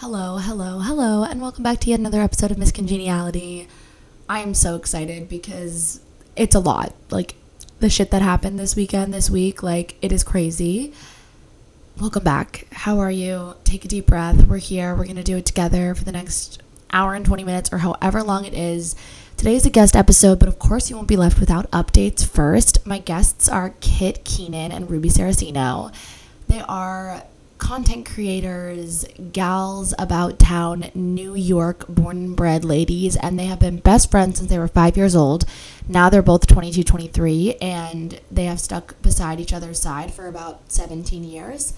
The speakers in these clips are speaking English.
Hello, hello, hello, and welcome back to yet another episode of Miss Congeniality. I am so excited because it's a lot. Like, the shit that happened this weekend, this week, like, it is crazy. Welcome back. How are you? Take a deep breath. We're here. We're going to do it together for the next hour and 20 minutes or however long it is. Today is a guest episode, but of course, you won't be left without updates first. My guests are Kit Keenan and Ruby Saracino. They are content creators, gals about town, New York born and bred ladies, and they have been best friends since they were five years old. Now they're both 22, 23, and they have stuck beside each other's side for about 17 years.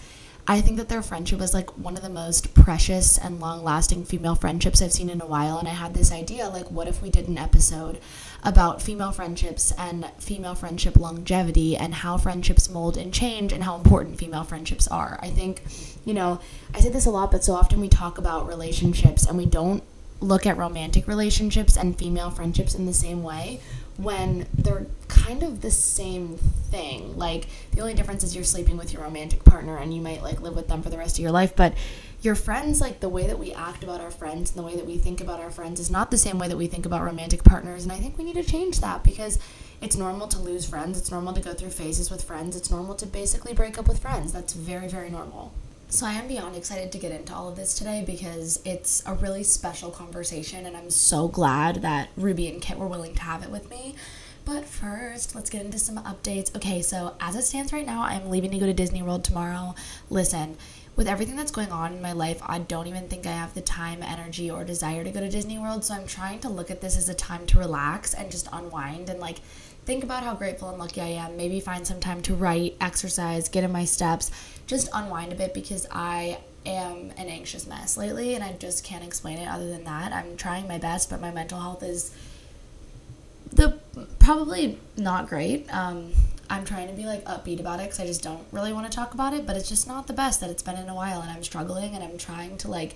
I think that their friendship was like one of the most precious and long lasting female friendships I've seen in a while. And I had this idea like, what if we did an episode about female friendships and female friendship longevity and how friendships mold and change and how important female friendships are? I think, you know, I say this a lot, but so often we talk about relationships and we don't look at romantic relationships and female friendships in the same way when they're kind of the same thing. Like the only difference is you're sleeping with your romantic partner and you might like live with them for the rest of your life, but your friends like the way that we act about our friends and the way that we think about our friends is not the same way that we think about romantic partners and I think we need to change that because it's normal to lose friends, it's normal to go through phases with friends, it's normal to basically break up with friends. That's very very normal. So I am beyond excited to get into all of this today because it's a really special conversation and I'm so glad that Ruby and Kit were willing to have it with me. But first, let's get into some updates. Okay, so as it stands right now, I'm leaving to go to Disney World tomorrow. Listen, with everything that's going on in my life, I don't even think I have the time, energy, or desire to go to Disney World. So I'm trying to look at this as a time to relax and just unwind and like think about how grateful and lucky I am. Maybe find some time to write, exercise, get in my steps, just unwind a bit because I am an anxious mess lately and I just can't explain it other than that. I'm trying my best, but my mental health is the probably not great. Um, I'm trying to be like upbeat about it because I just don't really want to talk about it, but it's just not the best that it's been in a while and I'm struggling and I'm trying to like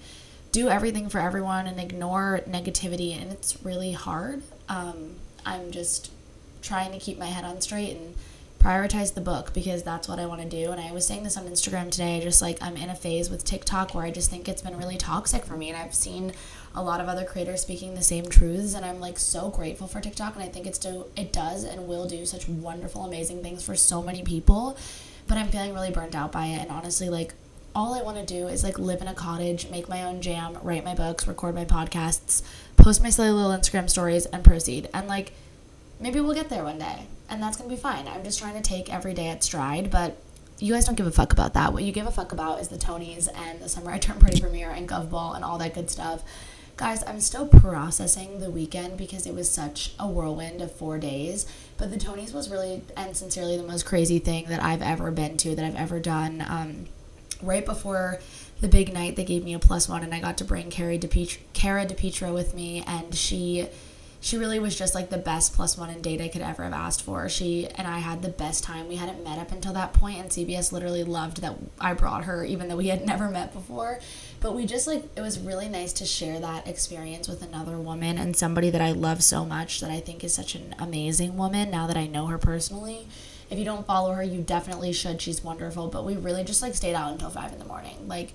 do everything for everyone and ignore negativity and it's really hard. Um, I'm just trying to keep my head on straight and prioritize the book because that's what I want to do. And I was saying this on Instagram today, just like I'm in a phase with TikTok where I just think it's been really toxic for me. And I've seen a lot of other creators speaking the same truths and I'm like so grateful for TikTok and I think it's do it does and will do such wonderful amazing things for so many people but I'm feeling really burnt out by it and honestly like all I want to do is like live in a cottage, make my own jam, write my books, record my podcasts, post my silly little Instagram stories and proceed and like maybe we'll get there one day and that's gonna be fine. I'm just trying to take every day at stride, but you guys don't give a fuck about that. What you give a fuck about is the Tonys and the Summer I Turned Pretty premiere and Gov Ball and all that good stuff. Guys, I'm still processing the weekend because it was such a whirlwind of four days. But the Tonys was really and sincerely the most crazy thing that I've ever been to, that I've ever done. Um, right before the big night, they gave me a plus one, and I got to bring Carrie DePietro, Cara DePietro with me, and she she really was just like the best plus one in date I could ever have asked for. She and I had the best time. We hadn't met up until that point, and CBS literally loved that I brought her, even though we had never met before. But we just like, it was really nice to share that experience with another woman and somebody that I love so much that I think is such an amazing woman now that I know her personally. If you don't follow her, you definitely should. She's wonderful. But we really just like stayed out until five in the morning. Like,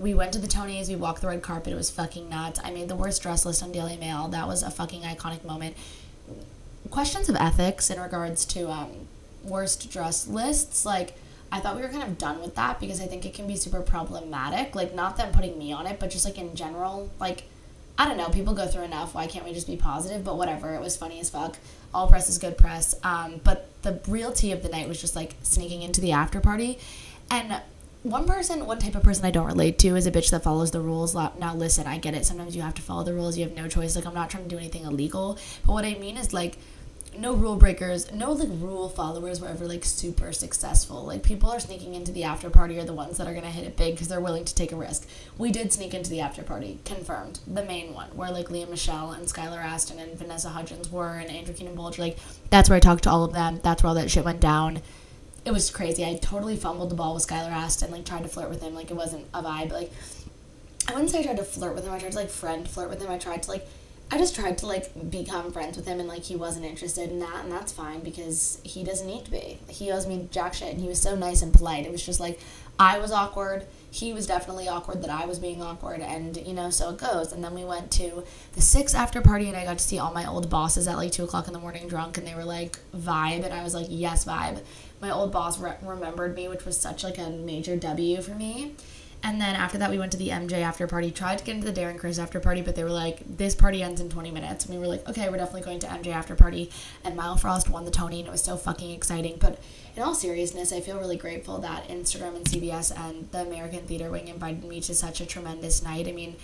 we went to the Tonys, we walked the red carpet. It was fucking nuts. I made the worst dress list on Daily Mail. That was a fucking iconic moment. Questions of ethics in regards to um, worst dress lists, like I thought we were kind of done with that because I think it can be super problematic. Like not them putting me on it, but just like in general, like I don't know, people go through enough. Why can't we just be positive? But whatever, it was funny as fuck. All press is good press. Um, but the real tea of the night was just like sneaking into the after party, and one person, one type of person I don't relate to is a bitch that follows the rules. Now, listen, I get it. Sometimes you have to follow the rules. You have no choice. Like, I'm not trying to do anything illegal. But what I mean is, like, no rule breakers, no, like, rule followers were ever, like, super successful. Like, people are sneaking into the after party are the ones that are to hit it big because they're willing to take a risk. We did sneak into the after party, confirmed. The main one, where, like, Lea Michele and Skylar Astin and Vanessa Hudgens were and Andrew Keenan Bolger. Like, that's where I talked to all of them. That's where all that shit went down it was crazy. I totally fumbled the ball with Skylar Astin, like tried to flirt with him, like it wasn't a vibe. Like I wouldn't say I tried to flirt with him. I tried to like friend flirt with him. I tried to like I just tried to like become friends with him and like he wasn't interested in that and that's fine because he doesn't need to be. He owes me jack shit and he was so nice and polite. It was just like I was awkward. He was definitely awkward that I was being awkward and you know, so it goes. And then we went to the six after party and I got to see all my old bosses at like two o'clock in the morning drunk and they were like vibe and I was like, Yes, vibe. My old boss re- remembered me, which was such like a major W for me. And then after that, we went to the MJ after party. Tried to get into the Darren Criss after party, but they were like, "This party ends in 20 minutes." And we were like, "Okay, we're definitely going to MJ after party." And Myles Frost won the Tony, and it was so fucking exciting. But in all seriousness, I feel really grateful that Instagram and CBS and the American Theater Wing invited me to such a tremendous night. I mean,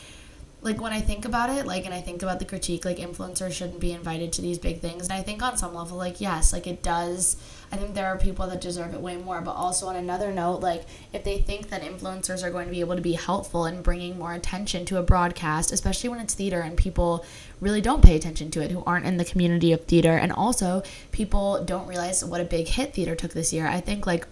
like when I think about it, like, and I think about the critique, like, influencers shouldn't be invited to these big things. And I think on some level, like, yes, like, it does. I think there are people that deserve it way more. But also, on another note, like, if they think that influencers are going to be able to be helpful in bringing more attention to a broadcast, especially when it's theater and people really don't pay attention to it who aren't in the community of theater, and also people don't realize what a big hit theater took this year. I think, like,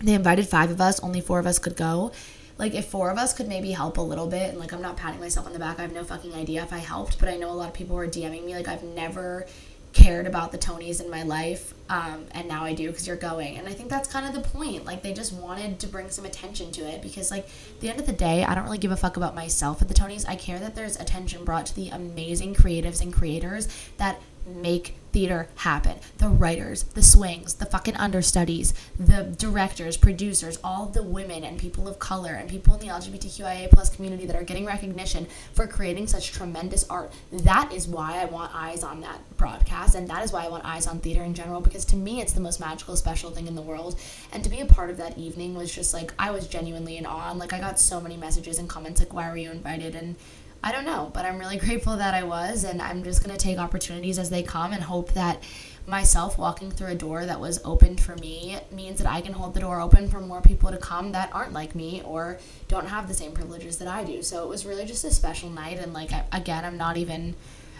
they invited five of us, only four of us could go like if four of us could maybe help a little bit and like i'm not patting myself on the back i have no fucking idea if i helped but i know a lot of people were dming me like i've never cared about the tonys in my life um, and now i do because you're going. And i think that's kind of the point like they just wanted to bring some attention to it because like at the end of the day i don't really give a fuck about myself at the tonys. I care that there's attention brought to the amazing creatives and creators that make theater happen. The writers, the swings, the fucking understudies, the directors, producers, all the women and people of color and people in the LGBTQIA plus community that are getting recognition for creating such tremendous art. That is why I want eyes on that broadcast and that is why I want eyes on theater in general because to me it's the most magical special thing in the world and to be a part of that evening was just like I was genuinely in awe and like I got so many messages and comments like why were you invited and I don't know, but I'm really grateful that I was, and I'm just to take opportunities as they come and hope that myself walking through a door that was opened for me means that I can hold the door open for more people to come that aren't like me or don't have the same privileges that I do. So it was really just a special night, and like, I, again, I'm not even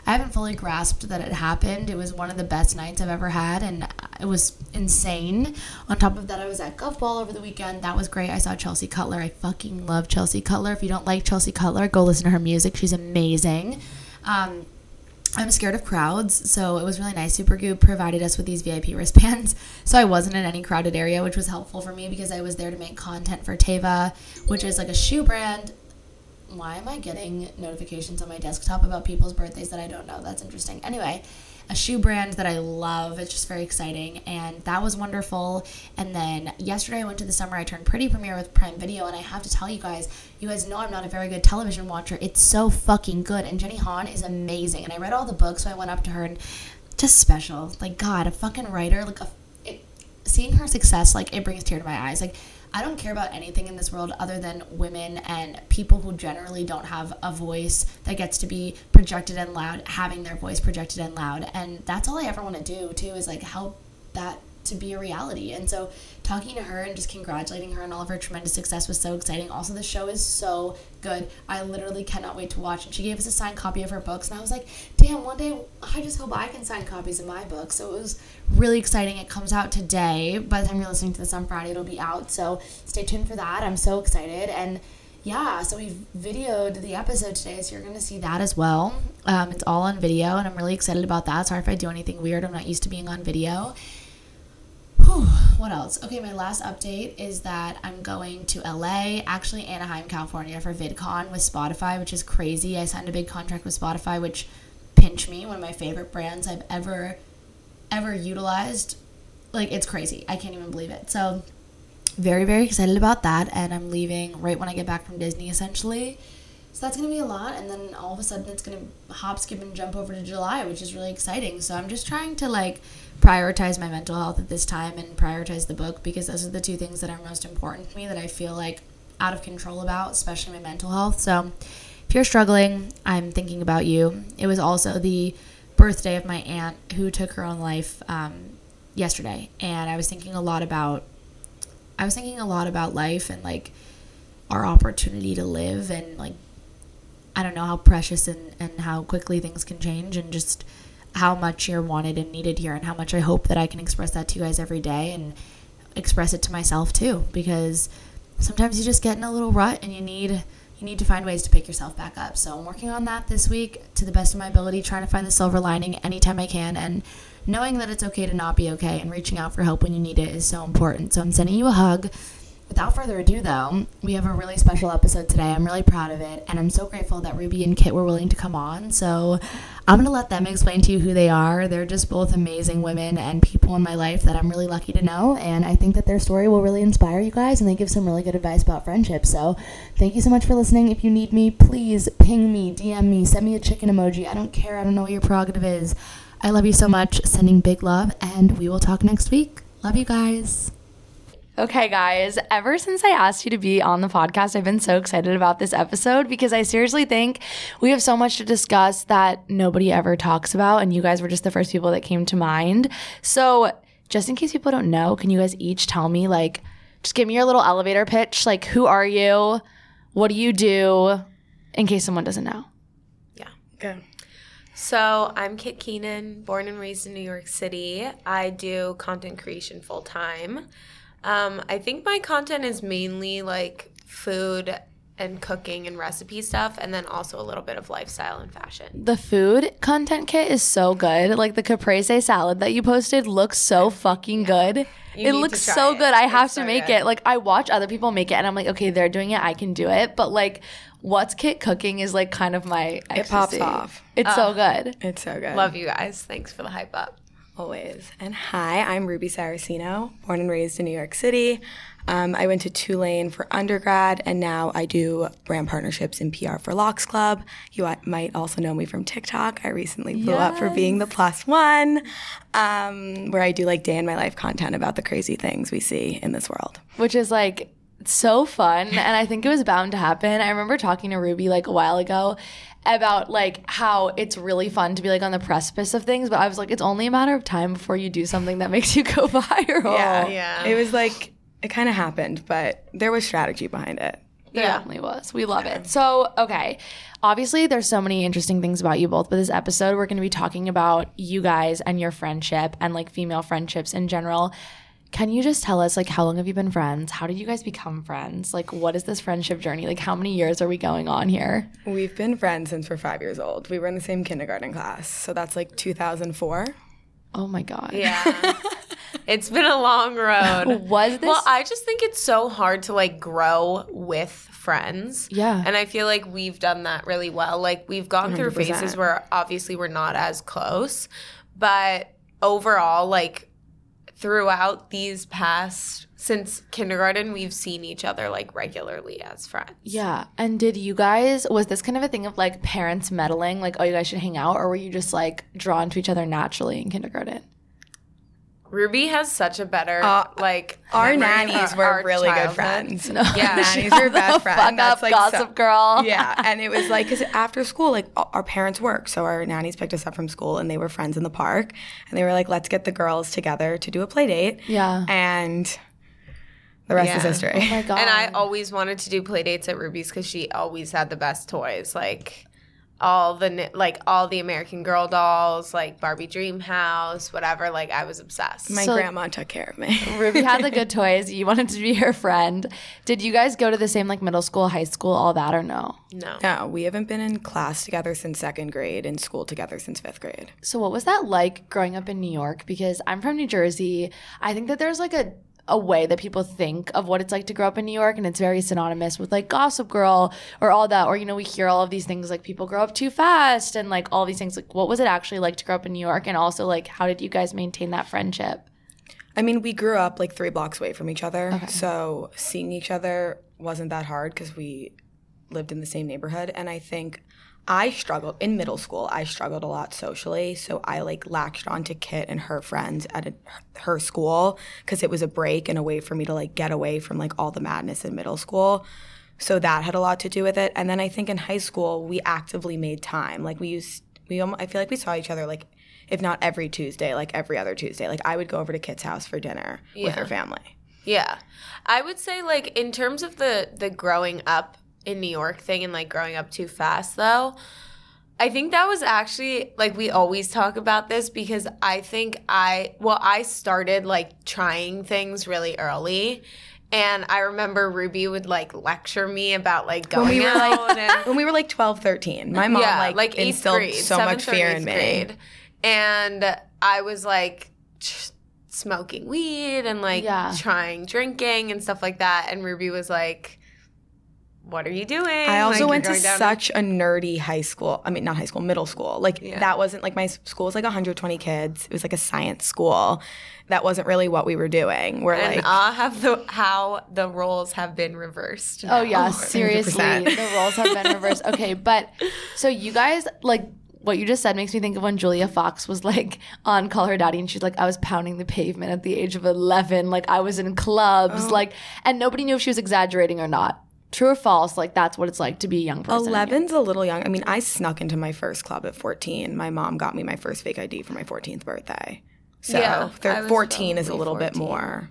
I haven't fully grasped that it happened. It was one of the best nights I've ever had, and it was insane. On top of that, I was at Gov Ball over the weekend. That was great. I saw Chelsea Cutler. I fucking love Chelsea Cutler. If you don't like Chelsea Cutler, go listen to her music. She's amazing. Um, I'm scared of crowds, so it was really nice. Supergoop provided us with these VIP wristbands, so I wasn't in any crowded area, which was helpful for me because I was there to make content for Teva, which is like a shoe brand why am I getting notifications on my desktop about people's birthdays that I don't know? That's interesting. Anyway, a shoe brand that I love. It's just very exciting, and that was wonderful. And then yesterday I went to the Summer I Turned Pretty premiere with Prime Video, and I have to tell you guys, you guys know I'm not a very good television watcher. It's so fucking good, and Jenny Han is amazing. And I read all the books, so I went up to her and just special. Like God, a fucking writer. Like a, it, seeing her success, like it brings tear to my eyes. Like I don't care about anything in this world other than women and people who generally don't have a voice that gets to be projected and loud, having their voice projected and loud. And that's all I ever want to do, too, is like help that to be a reality. And so talking to her and just congratulating her on all of her tremendous success was so exciting. Also, the show is so good. I literally cannot wait to watch. And she gave us a signed copy of her books, and I was like, damn, one day I just hope I can sign copies of my books. So it was really exciting. It comes out today. By the time you're listening to this on Friday, it'll be out. So stay tuned for that. I'm so excited. And yeah, so we've videoed the episode today, so you're going to see that as well. Um, it's all on video, and I'm really excited about that. Sorry if I do anything weird. I'm not used to being on video. Whew, what else? Okay, my last update is that I'm going to LA, actually Anaheim, California for VidCon with Spotify, which is crazy. I signed a big contract with Spotify, which Pinch Me, one of my favorite brands I've ever ever utilized. Like it's crazy. I can't even believe it. So very very excited about that and I'm leaving right when I get back from Disney essentially. So that's going to be a lot and then all of a sudden it's going to hop skip and jump over to July, which is really exciting. So I'm just trying to like prioritize my mental health at this time and prioritize the book because those are the two things that are most important to me that I feel like out of control about, especially my mental health. So if you're struggling, I'm thinking about you. It was also the birthday of my aunt who took her own life um, yesterday, and I was thinking a lot about I was thinking a lot about life and like our opportunity to live and like I don't know how precious and, and how quickly things can change and just how much you're wanted and needed here and how much I hope that I can express that to you guys every day and express it to myself too because sometimes you just get in a little rut and you need you need to find ways to pick yourself back up. So I'm working on that this week to the best of my ability, trying to find the silver lining anytime I can. And knowing that it's okay to not be okay and reaching out for help when you need it is so important. So I'm sending you a hug. Without further ado, though, we have a really special episode today. I'm really proud of it, and I'm so grateful that Ruby and Kit were willing to come on. So, I'm going to let them explain to you who they are. They're just both amazing women and people in my life that I'm really lucky to know, and I think that their story will really inspire you guys, and they give some really good advice about friendship. So, thank you so much for listening. If you need me, please ping me, DM me, send me a chicken emoji. I don't care. I don't know what your prerogative is. I love you so much. Sending big love, and we will talk next week. Love you guys. Okay, guys, ever since I asked you to be on the podcast, I've been so excited about this episode because I seriously think we have so much to discuss that nobody ever talks about. And you guys were just the first people that came to mind. So, just in case people don't know, can you guys each tell me, like, just give me your little elevator pitch? Like, who are you? What do you do? In case someone doesn't know. Yeah. Okay. So I'm Kit Keenan, born and raised in New York City. I do content creation full time. Um, I think my content is mainly like food and cooking and recipe stuff, and then also a little bit of lifestyle and fashion. The food content kit is so good. Like the caprese salad that you posted looks so fucking good. You it looks so it. good. I It's have to so make good. it. Like I watch other people make it and I'm like, okay, they're doing it, I can do it. But like what's Kit cooking is like kind of my It pops off. It's so good. It's so good. Love you guys. Thanks for the hype up. Always. And hi, I'm Ruby Saracino, born and raised in New York City. Um, I went to Tulane for undergrad, and now I do brand partnerships in PR for Lox Club. You might also know me from TikTok. I recently blew up for being the plus one, um, where I do like day in my life content about the crazy things we see in this world. which is like so fun and i think it was bound to happen i remember talking to ruby like a while ago about like how it's really fun to be like on the precipice of things but i was like it's only a matter of time before you do something that makes you go viral Yeah. Yeah. It was like, it kind of happened, but there was strategy behind it. There Yeah. definitely was. We love it. So, okay. Obviously, there's so many interesting things about you both, but this episode, we're going to be talking about you guys and your friendship and like female friendships in general. Can you just tell us, like, how long have you been friends? How did you guys become friends? Like, what is this friendship journey? Like, how many years are we going on here? We've been friends since we're five years old. We were in the same kindergarten class, so that's like 2004. Oh my God. Yeah. it's been a long road. Was this? Well, I just think it's so hard to like grow with friends. Yeah. And I feel like we've done that really well. Like we've gone through 100%. phases where obviously we're not as close, but overall, like throughout these past since kindergarten, we've seen each other like regularly as friends. yeah. And did you guys, was this kind of a thing of like parents meddling, like, oh, you guys should hang out? Or were you just like drawn to each other naturally in kindergarten? Ruby has such a better Uh, like Our nannies our- were our really good childhood. friends. Yeah. nannies were best friends. Fuck up, That's, like, gossip so- girl. yeah, and it was like because after school, like our parents work, so our nannies picked us up from school, and they were friends in the park, and they were like, "Let's get the girls together to do a play date." Yeah. and the rest is history. Oh my God. And I always wanted to do play dates at Ruby's because she always had the best toys, like all the like all the American Girl dolls, like Barbie Dream House, whatever. Like I was obsessed. My So- grandma took care of me. Ruby had the good toys. You wanted to be her friend. Did you guys go to the same like middle school, high school, all that, or no? no, No, we haven't been in class together since second grade, in school together since fifth grade. So what was that like growing up in New York? Because I'm from New Jersey. I think that there's like a a way that people think of what it's like to grow up in New York and it's very synonymous with like Gossip Girl or all that or you know we hear all of these things like people grow up too fast and like all these things like what was it actually like to grow up in New York and also like how did you guys maintain that friendship? I mean, we grew up like three blocks away from each other, so seeing each other wasn't that hard because we lived in the same neighborhood. And I think I struggled in middle school. I struggled a lot socially, so I like latched onto Kit and her friends at a, her school because it was a break and a way for me to like get away from like all the madness in middle school. So that had a lot to do with it. And then I think in high school we actively made time. Like we used we I feel like we saw each other like if not every Tuesday, like every other Tuesday. Like I would go over to Kit's house for dinner with her family. Yeah. I would say like in terms of the the growing up in New York thing and like growing up too fast though, I think that was actually like we always talk about this because I think I well I started like trying things really early And I remember Ruby would like lecture me about like going When we were out like and when we were like 12, 13, my mom yeah, like, like instilled grade, so much fear in me. grade. And I was like smoking weed and like Yeah. trying drinking and stuff like that. And Ruby was like, "What are you doing?" I also Like, went to going down- such a nerdy high school. I mean, not high school, middle school. Like Yeah. that wasn't like my school was like 120 kids. It was like a science school. That wasn't really what we were doing. We're and like, uh, have the how the roles have been reversed. Oh now. yeah, seriously, 100%. the roles have been reversed. Okay, but so you guys like what you just said makes me think of when Julia Fox was like on Call Her Daddy and she's like, I was pounding the pavement at the age of eleven, like I was in clubs, like, and nobody knew if she was exaggerating or not. True or false? Like that's what it's like to be a young person. 11's a little young. I mean, I snuck into my first club at 14. My mom got me my first fake ID for my 14th birthday. So Yeah, thir- I was 14 is a probably little bit more.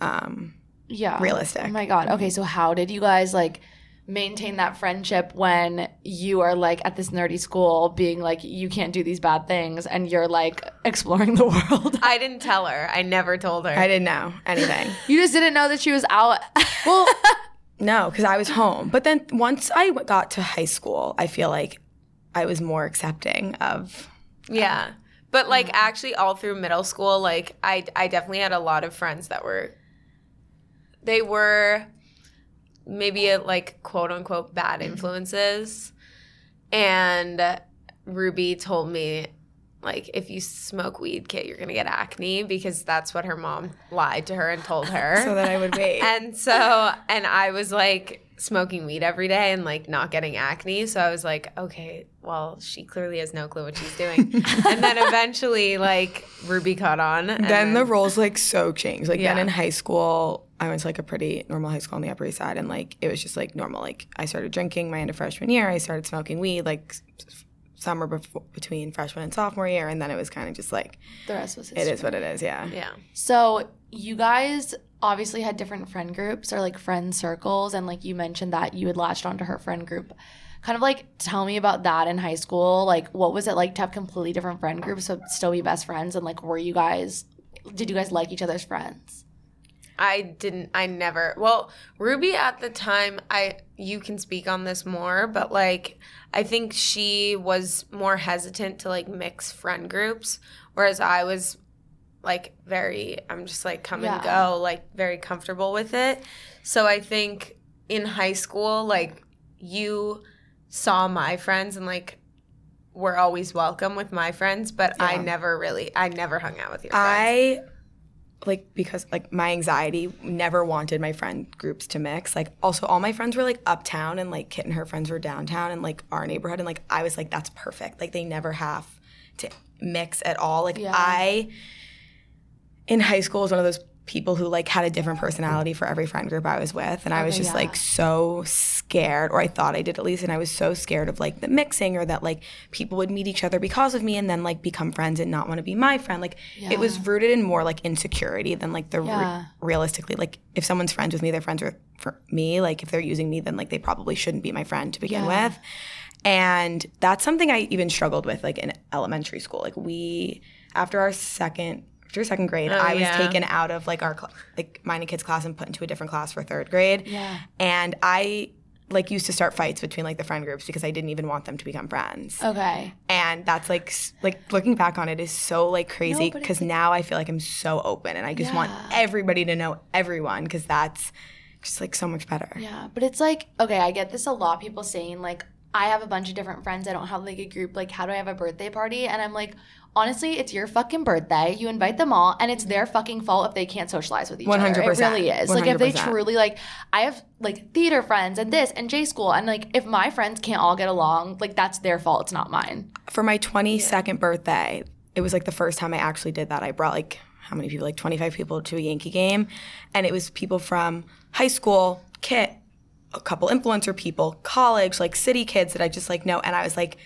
Um, yeah, realistic. Oh my god. Okay, so how did you guys like? maintain that friendship when you are like at this nerdy school being like you can't do these bad things and you're like exploring the world I didn't tell her. I never told her. I didn't know anything. You just didn't know that she was out. well, no, because I was home. But then once I got to high school, I feel like I was more accepting of. Um, yeah. But like actually all through middle school, like I I definitely had a lot of friends that were they were maybe a, like quote unquote bad influences. And Ruby told me like if you smoke weed, Kit, you're gonna get acne because that's what her mom lied to her and told her. So that I would wait. And so, and I was like smoking weed every day and like not getting acne. So I was like, okay, well, she clearly has no clue what she's doing. and then eventually, like, Ruby caught on. Then the roles like so changed. Like then in high school, I went to like a pretty normal high school on the Upper East Side, and like it was just like normal. Like I started drinking my end of freshman year. I started smoking weed like summer before, between freshman and sophomore year, and then it was kind of just like the rest was it history. is what it is. Yeah. yeah. So you guys obviously had different friend groups or like friend circles, and like you mentioned that you had latched onto her friend group. Kind of like tell me about that in high school. Like, what was it like to have completely different friend groups but still be best friends? And like, were you guys? Did you guys like each other's friends? I didn't I never well, Ruby at the time I you can speak on this more, but like I think she was more hesitant to like mix friend groups whereas I was like very I'm just like come and go, like very comfortable with it. So I think in high school like you saw my friends and like were always welcome with my friends, but I never really I never hung out with your friends. I like because like my anxiety never wanted my friend groups to mix. Like also all my friends were like uptown and like Kit and her friends were downtown and like our neighborhood and like I was like that's perfect. Like they never have to mix at all. Like Yeah. I in high school was one of those people who like had a different personality for every friend group I was with. And I was just yeah. like so scared or I thought I did at least and I was so scared of like the mixing or that like people would meet each other because of me and then like become friends and not want to be my friend. Like it was rooted in more like insecurity than like the re- realistically like if someone's friends with me they're friends with for me like if they're using me then like they probably shouldn't be my friend to begin Yeah. with. And that's something I even struggled with like in elementary school. Like we after our second after second grade oh, I was yeah. taken out of like our cl- like mine and Kit's class and put into a different class for third grade Yeah. and I like used to start fights between like the friend groups because I didn't even want them to become friends Okay. and that's like like looking back on it is so like crazy because now I feel like I'm so open and I just want everybody to know everyone because that's just like so much better. Yeah, but it's like okay, I get this a lot. People saying like, I have a bunch of different friends. I don't have like a group. Like, how do I have a birthday party? And I'm like, honestly, it's your fucking birthday. You invite them all, and it's their fucking fault if they can't socialize with each other. It 100%. really is. Like, if they truly like, I have like theater friends and this and J school, and like, if my friends can't all get along, like that's their fault. It's not mine. For my 22nd birthday, it was like the first time I actually did that. I brought like how many people? Like 25 people to a Yankee game, and it was people from high school, Kit, a couple influencer people, college, like city kids that I just like know, and I was like.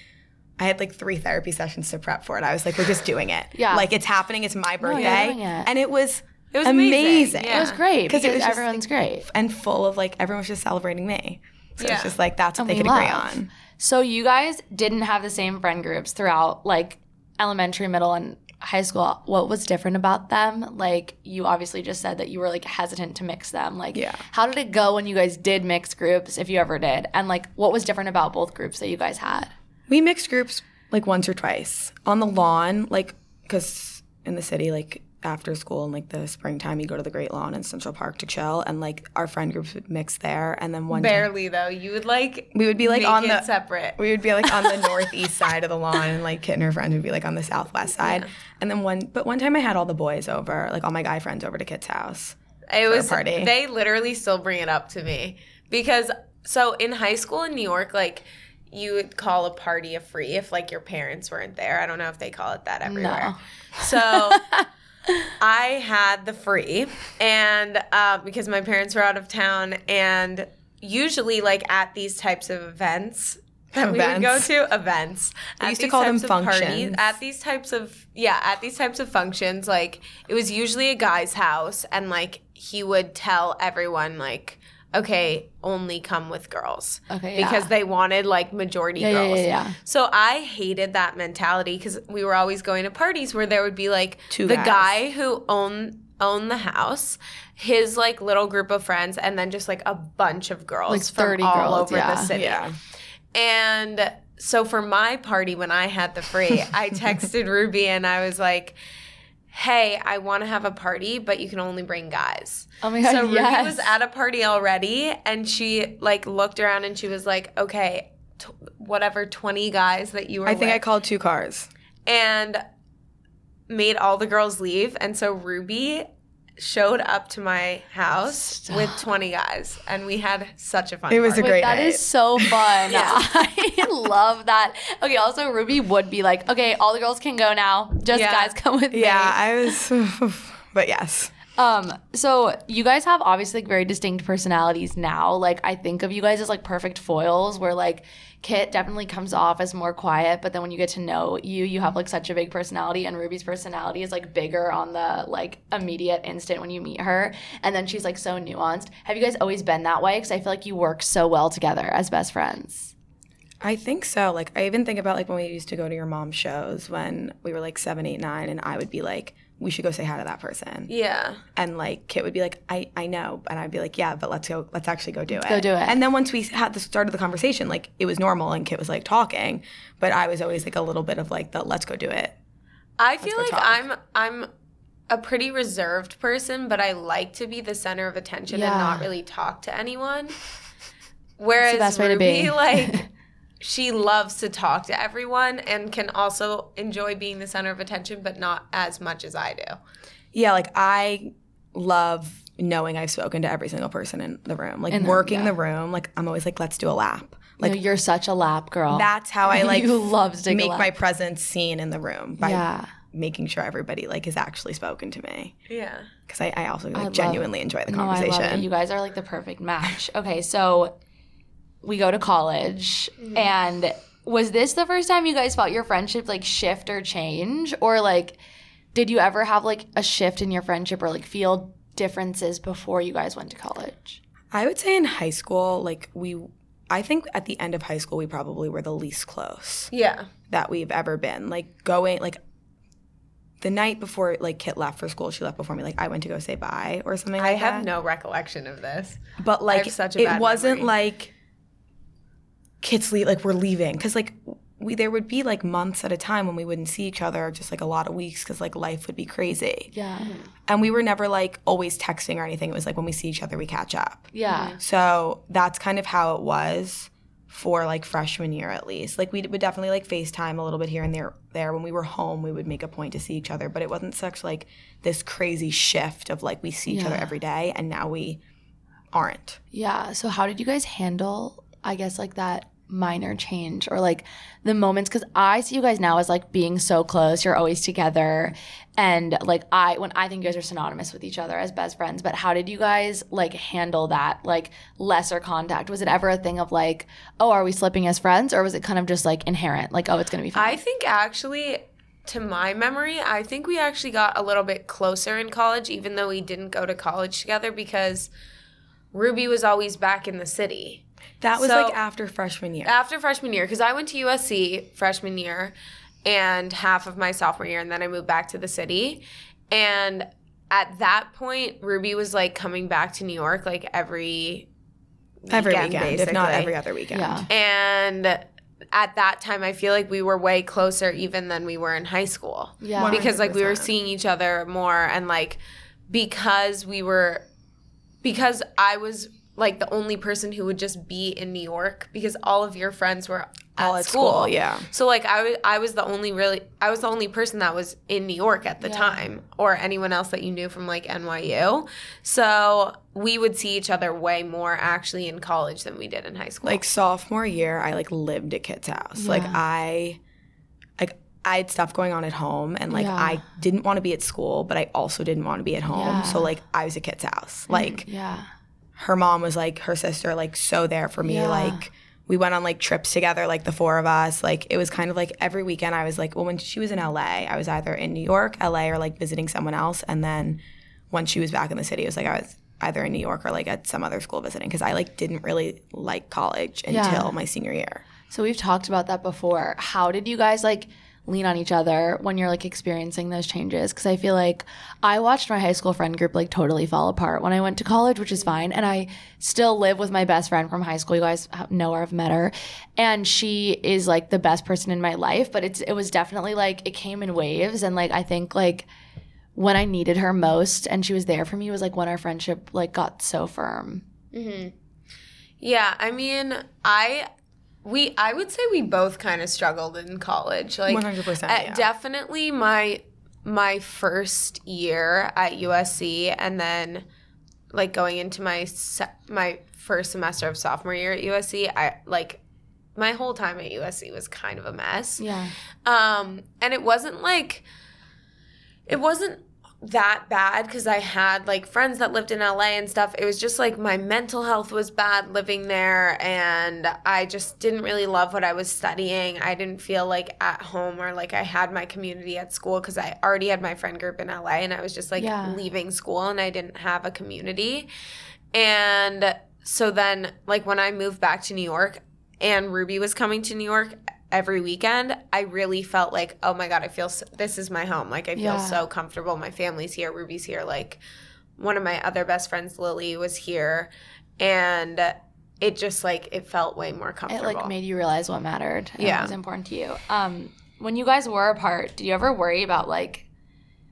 I had like three therapy sessions to prep for it. I was like, we're just doing it. Yeah. Like it's happening. It's my you're birthday. doing it. And it was, It was amazing. amazing. Yeah. It was great because it was just, everyone's great. and full of like everyone was just celebrating me. So Yeah. it's just like that's what And they we could agree on. So you guys didn't have the same friend groups throughout like elementary, middle, and high school, what was different about them? Like you obviously just said that you were like hesitant to mix them. Like Yeah. how did it go when you guys did mix groups, if you ever did? And like what was different about both groups that you guys had? We mixed groups like once or twice on the lawn, like because in the city, like after school in like the springtime, you go to the Great Lawn in Central Park to chill, and like our friend groups would mix there, and then one time Barely though. You would like we would be like on the separate. we would be like on the northeast side of the lawn, and like Kit and her friends would be like on the southwest side. And then one, but one time I had all the boys over, like all my guy friends over to Kit's house. It was party. They literally still bring it up to me because so in high school in New York, like you would call a party a free if like your parents weren't there. I don't know if they call it that everywhere. So I had the free, and uh, because my parents were out of town, and usually like at these types of events. That we would go to events. At used to call them of parties- functions. at these types of yeah at these types of functions like it was usually a guy's house and like he would tell everyone like okay only come with girls Okay, because yeah. they wanted like majority Yeah, yeah, girls yeah, yeah. so i hated that mentality because we were always going to parties where there would be like Two the guys. guy who owned owned the house his like little group of friends and then just like a bunch of girls Like from 30 all girls, over yeah. the city Yeah. and so for my party, when I had the free, I texted Ruby and I was like, hey, I want to have a party, but you can only bring guys. Oh my god, so Ruby yes. was at a party already and she like looked around and she was like, okay, t- whatever, 20 guys that you were I think I called two cars. and made all the girls leave. And so Ruby showed up to my house with 20 guys and we had such a fun It was a party. great that night. is so fun. I love that. Okay, also Ruby would be like, okay, all the girls can go now. Just Yeah. guys come with me. Yeah, I was, but yes. Um, so you guys have obviously like very distinct personalities now. Like I think of you guys as like perfect foils where like Kit definitely comes off as more quiet, but then when you get to know you, you have like such a big personality and Ruby's personality is like bigger on the like immediate instant when you meet her. And then she's like so nuanced. Have you guys always been that way? Cause I feel like you work so well together as best friends. I think so. Like I even think about like when we used to go to your mom's shows when we were like seven, eight, nine, and I would be like, "We should go say hi to that person," Yeah. and like Kit would be like, "I I know," and I'd be like, "Yeah, but let's go. Let's actually go do it. go do it. And then once we had the start of the conversation, like it was normal, and Kit was like talking, but I was always like a little bit of like the "Let's go do it." I feel like talk. I'm I'm a pretty reserved person, but I like to be the center of attention and not really talk to anyone. Whereas best way to Ruby, be. like she loves to talk to everyone and can also enjoy being the center of attention, but not as much as I do. Yeah, like I love knowing I've spoken to every single person in the room, like In the- working yeah. the room. Like I'm always like, "Let's do a lap." Like Like you're such a lap girl. that's how I like you love to make my presence seen in the room by Yeah. making sure everybody like has actually spoken to me Yeah. because I, I also like, love- genuinely enjoy the No, I conversation. love it. You guys are like the perfect match. Okay, so we go to college, Mm-hmm. and was this the first time you guys felt your friendship like shift or change, or like did you ever have like a shift in your friendship or like feel differences before you guys went to college? I would say in high school, like we, I think at the end of high school, we probably were the least close Yeah. that we've ever been. Like going, like the night before, like Kit left for school, she left before me. Like I went to go say bye or something. I like have that. no recollection of this. But like have such a it bad wasn't memory. like kids leave like we're leaving. Because like we there would be like months at a time when we wouldn't see each other just like a lot of weeks because like life would be crazy. Yeah, and we were never like always texting or anything. It was like when we see each other we catch up. Yeah, so that's kind of how it was for like freshman year at least. Like we would definitely like facetime a little bit here and there there. When we were home we would make a point to see each other but it wasn't such like this crazy shift of like we see each other every day and now we aren't. Yeah. So how did you guys handle? I guess like that minor change or like the moments because I see you guys now as like being so close. You're always together, and like I when I think you guys are synonymous with each other as best friends. But how did you guys like handle that like lesser contact? Was it ever a thing of like, oh, are we slipping as friends, or was it kind of just like inherent, like oh, it's gonna be fine? I think actually, to my memory, I think we actually got a little bit closer in college, even though we didn't go to college together because Ruby was always back in the city. That was So- like after freshman year. After freshman year, because I went to USC freshman year, and half of my sophomore year, and then I moved back to the city. And at that point, Ruby was like coming back to New York like every every weekend, weekend, if not every other weekend. Yeah. And at that time, I feel like we were way closer even than we were in high school. Yeah. Because like we were seeing each other more and like because we were because I was like the only person who would just be in New York because all of your friends were All at, at school. school, yeah. So like I was I was the only really I was the only person that was in New York at the time or anyone else that you knew from like NYU. So we would see each other way more actually in college than we did in high school. Like sophomore year, I like lived at Kit's house. Like I, like I had stuff going on at home, and like Yeah. I didn't want to be at school, but I also didn't want to be at home. Yeah. So like I was at Kit's house. Mm-hmm. Like Yeah. Her mom was like her sister, like so there for me. Yeah. Like we went on like trips together, like the four of us. Like it was kind of like every weekend I was like, well, when she was in LA, I was either in New York, LA, or like visiting someone else, and then once she was back in the city, it was like I was either in New York or like at some other school visiting because I like didn't really like college until Yeah. my senior year. So we've talked about that before. How did you guys like lean on each other when you're like experiencing those changes? Because I feel like I watched my high school friend group like totally fall apart when I went to college, which is fine. And I still live with my best friend from high school. You guys know her, I've met her, and she is like the best person in my life. But it's it was definitely like it came in waves, and like I think like when I needed her most and she was there for me was like when our friendship like got so firm. Mhm. Yeah, I mean, I we I would say we both kind of struggled in college. Like 100%, uh, yeah. Definitely my my first year at USC and then like going into my se- my first semester of sophomore year at USC, I like my whole time at USC was kind of a mess. Yeah. Um, and it wasn't like it wasn't that bad because I had like friends that lived in LA and stuff. It was just like my mental health was bad living there, and I just didn't really love what I was studying. I didn't feel like at home or like I had my community at school because I already had my friend group in LA, and I was just like Yeah. leaving school and I didn't have a community. And so then, like when I moved back to New York, and Ruby was coming to New York every weekend, I really felt like, oh my god, I feel so, this is my home. Like I feel Yeah. so comfortable. My family's here. Ruby's here. Like one of my other best friends, Lily, was here, and it just like it felt way more comfortable. It like made you realize what mattered. And Yeah. what was important to you. Um, when you guys were apart, did you ever worry about like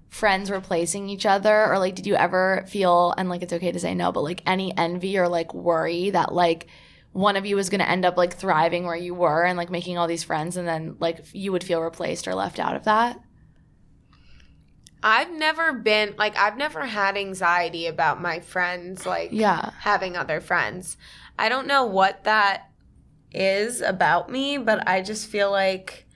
friends replacing each other, or like did you ever feel and like it's okay to say no, but like any envy or like worry that like one of you was going to end up like thriving where you were and like making all these friends, and then like you would feel replaced or left out of that? I've never been like I've never had anxiety about my friends like Yeah. having other friends. I don't know what that is about me, but I just feel like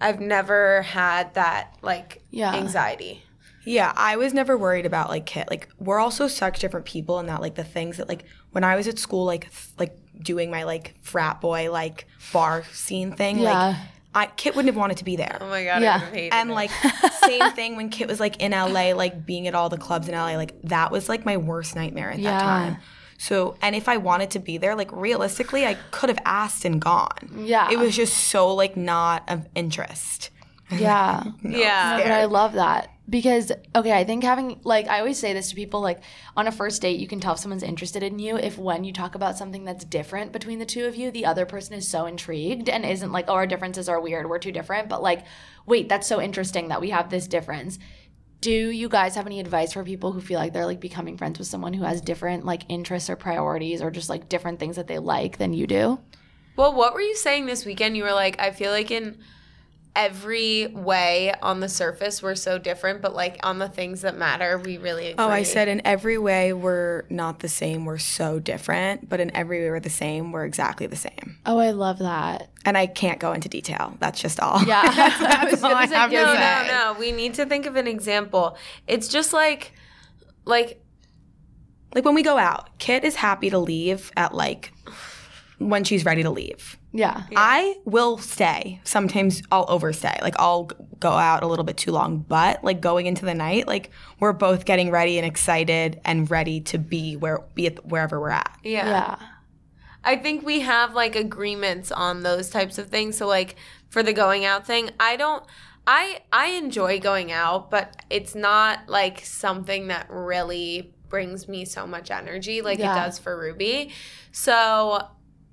I've never had that like Yeah. anxiety. Yeah, I was never worried about like Kit. Like we're also such different people and that like the things that like when I was at school like th- like doing my like frat boy like bar scene thing Yeah. like I Kit wouldn't have wanted to be there. Oh my god, Yeah. I would And it. like same thing when Kit was like in LA like being at all the clubs in LA like that was like my worst nightmare at Yeah. that time. So and if I wanted to be there like realistically I could have asked and gone. Yeah. It was just so like not of interest. Yeah. yeah. No, but I love that because okay, I think having like I always say this to people like on a first date, you can tell if someone's interested in you if when you talk about something that's different between the two of you, the other person is so intrigued and isn't like, oh, our differences are weird, we're too different, but like, wait, that's so interesting that we have this difference. Do you guys have any advice for people who feel like they're like becoming friends with someone who has different like interests or priorities or just like different things that they like than you do? Well, what were you saying this weekend? You were like, I feel like in every way on the surface we're so different, but like on the things that matter, we really agree. Oh, I said in every way we're not the same, we're so different, but in every way we're the same, we're exactly the same. Oh, I love that. And I can't go into detail. That's just all. Yeah. I was all I say, have to no, say. no, no. We need to think of an example. It's just like, like Like when we go out, Kit is happy to leave at like when she's ready to leave. Yeah. I will stay. Sometimes I'll overstay. Like I'll go out a little bit too long, but like going into the night, like we're both getting ready and excited and ready to be where be at wherever we're at. yeah. Yeah. I think we have like agreements on those types of things. So like for the going out thing, I don't I I enjoy going out, but it's not like something that really brings me so much energy like Yeah. it does for Ruby. So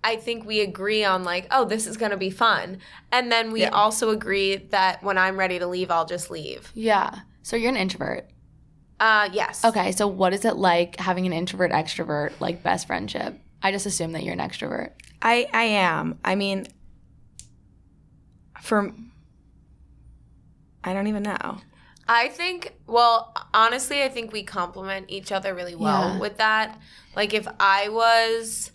I think we agree on like, oh, this is gonna be fun. And then we Yeah. also agree that when I'm ready to leave, I'll just leave. Yeah. So you're an introvert. Uh yes. Okay. So what is it like having an introvert extrovert like best friendship? I just assume that you're an extrovert. I I am. I mean, for I don't even know. I think, well, honestly, I think we complement each other really well Yeah. with that. Like, if I was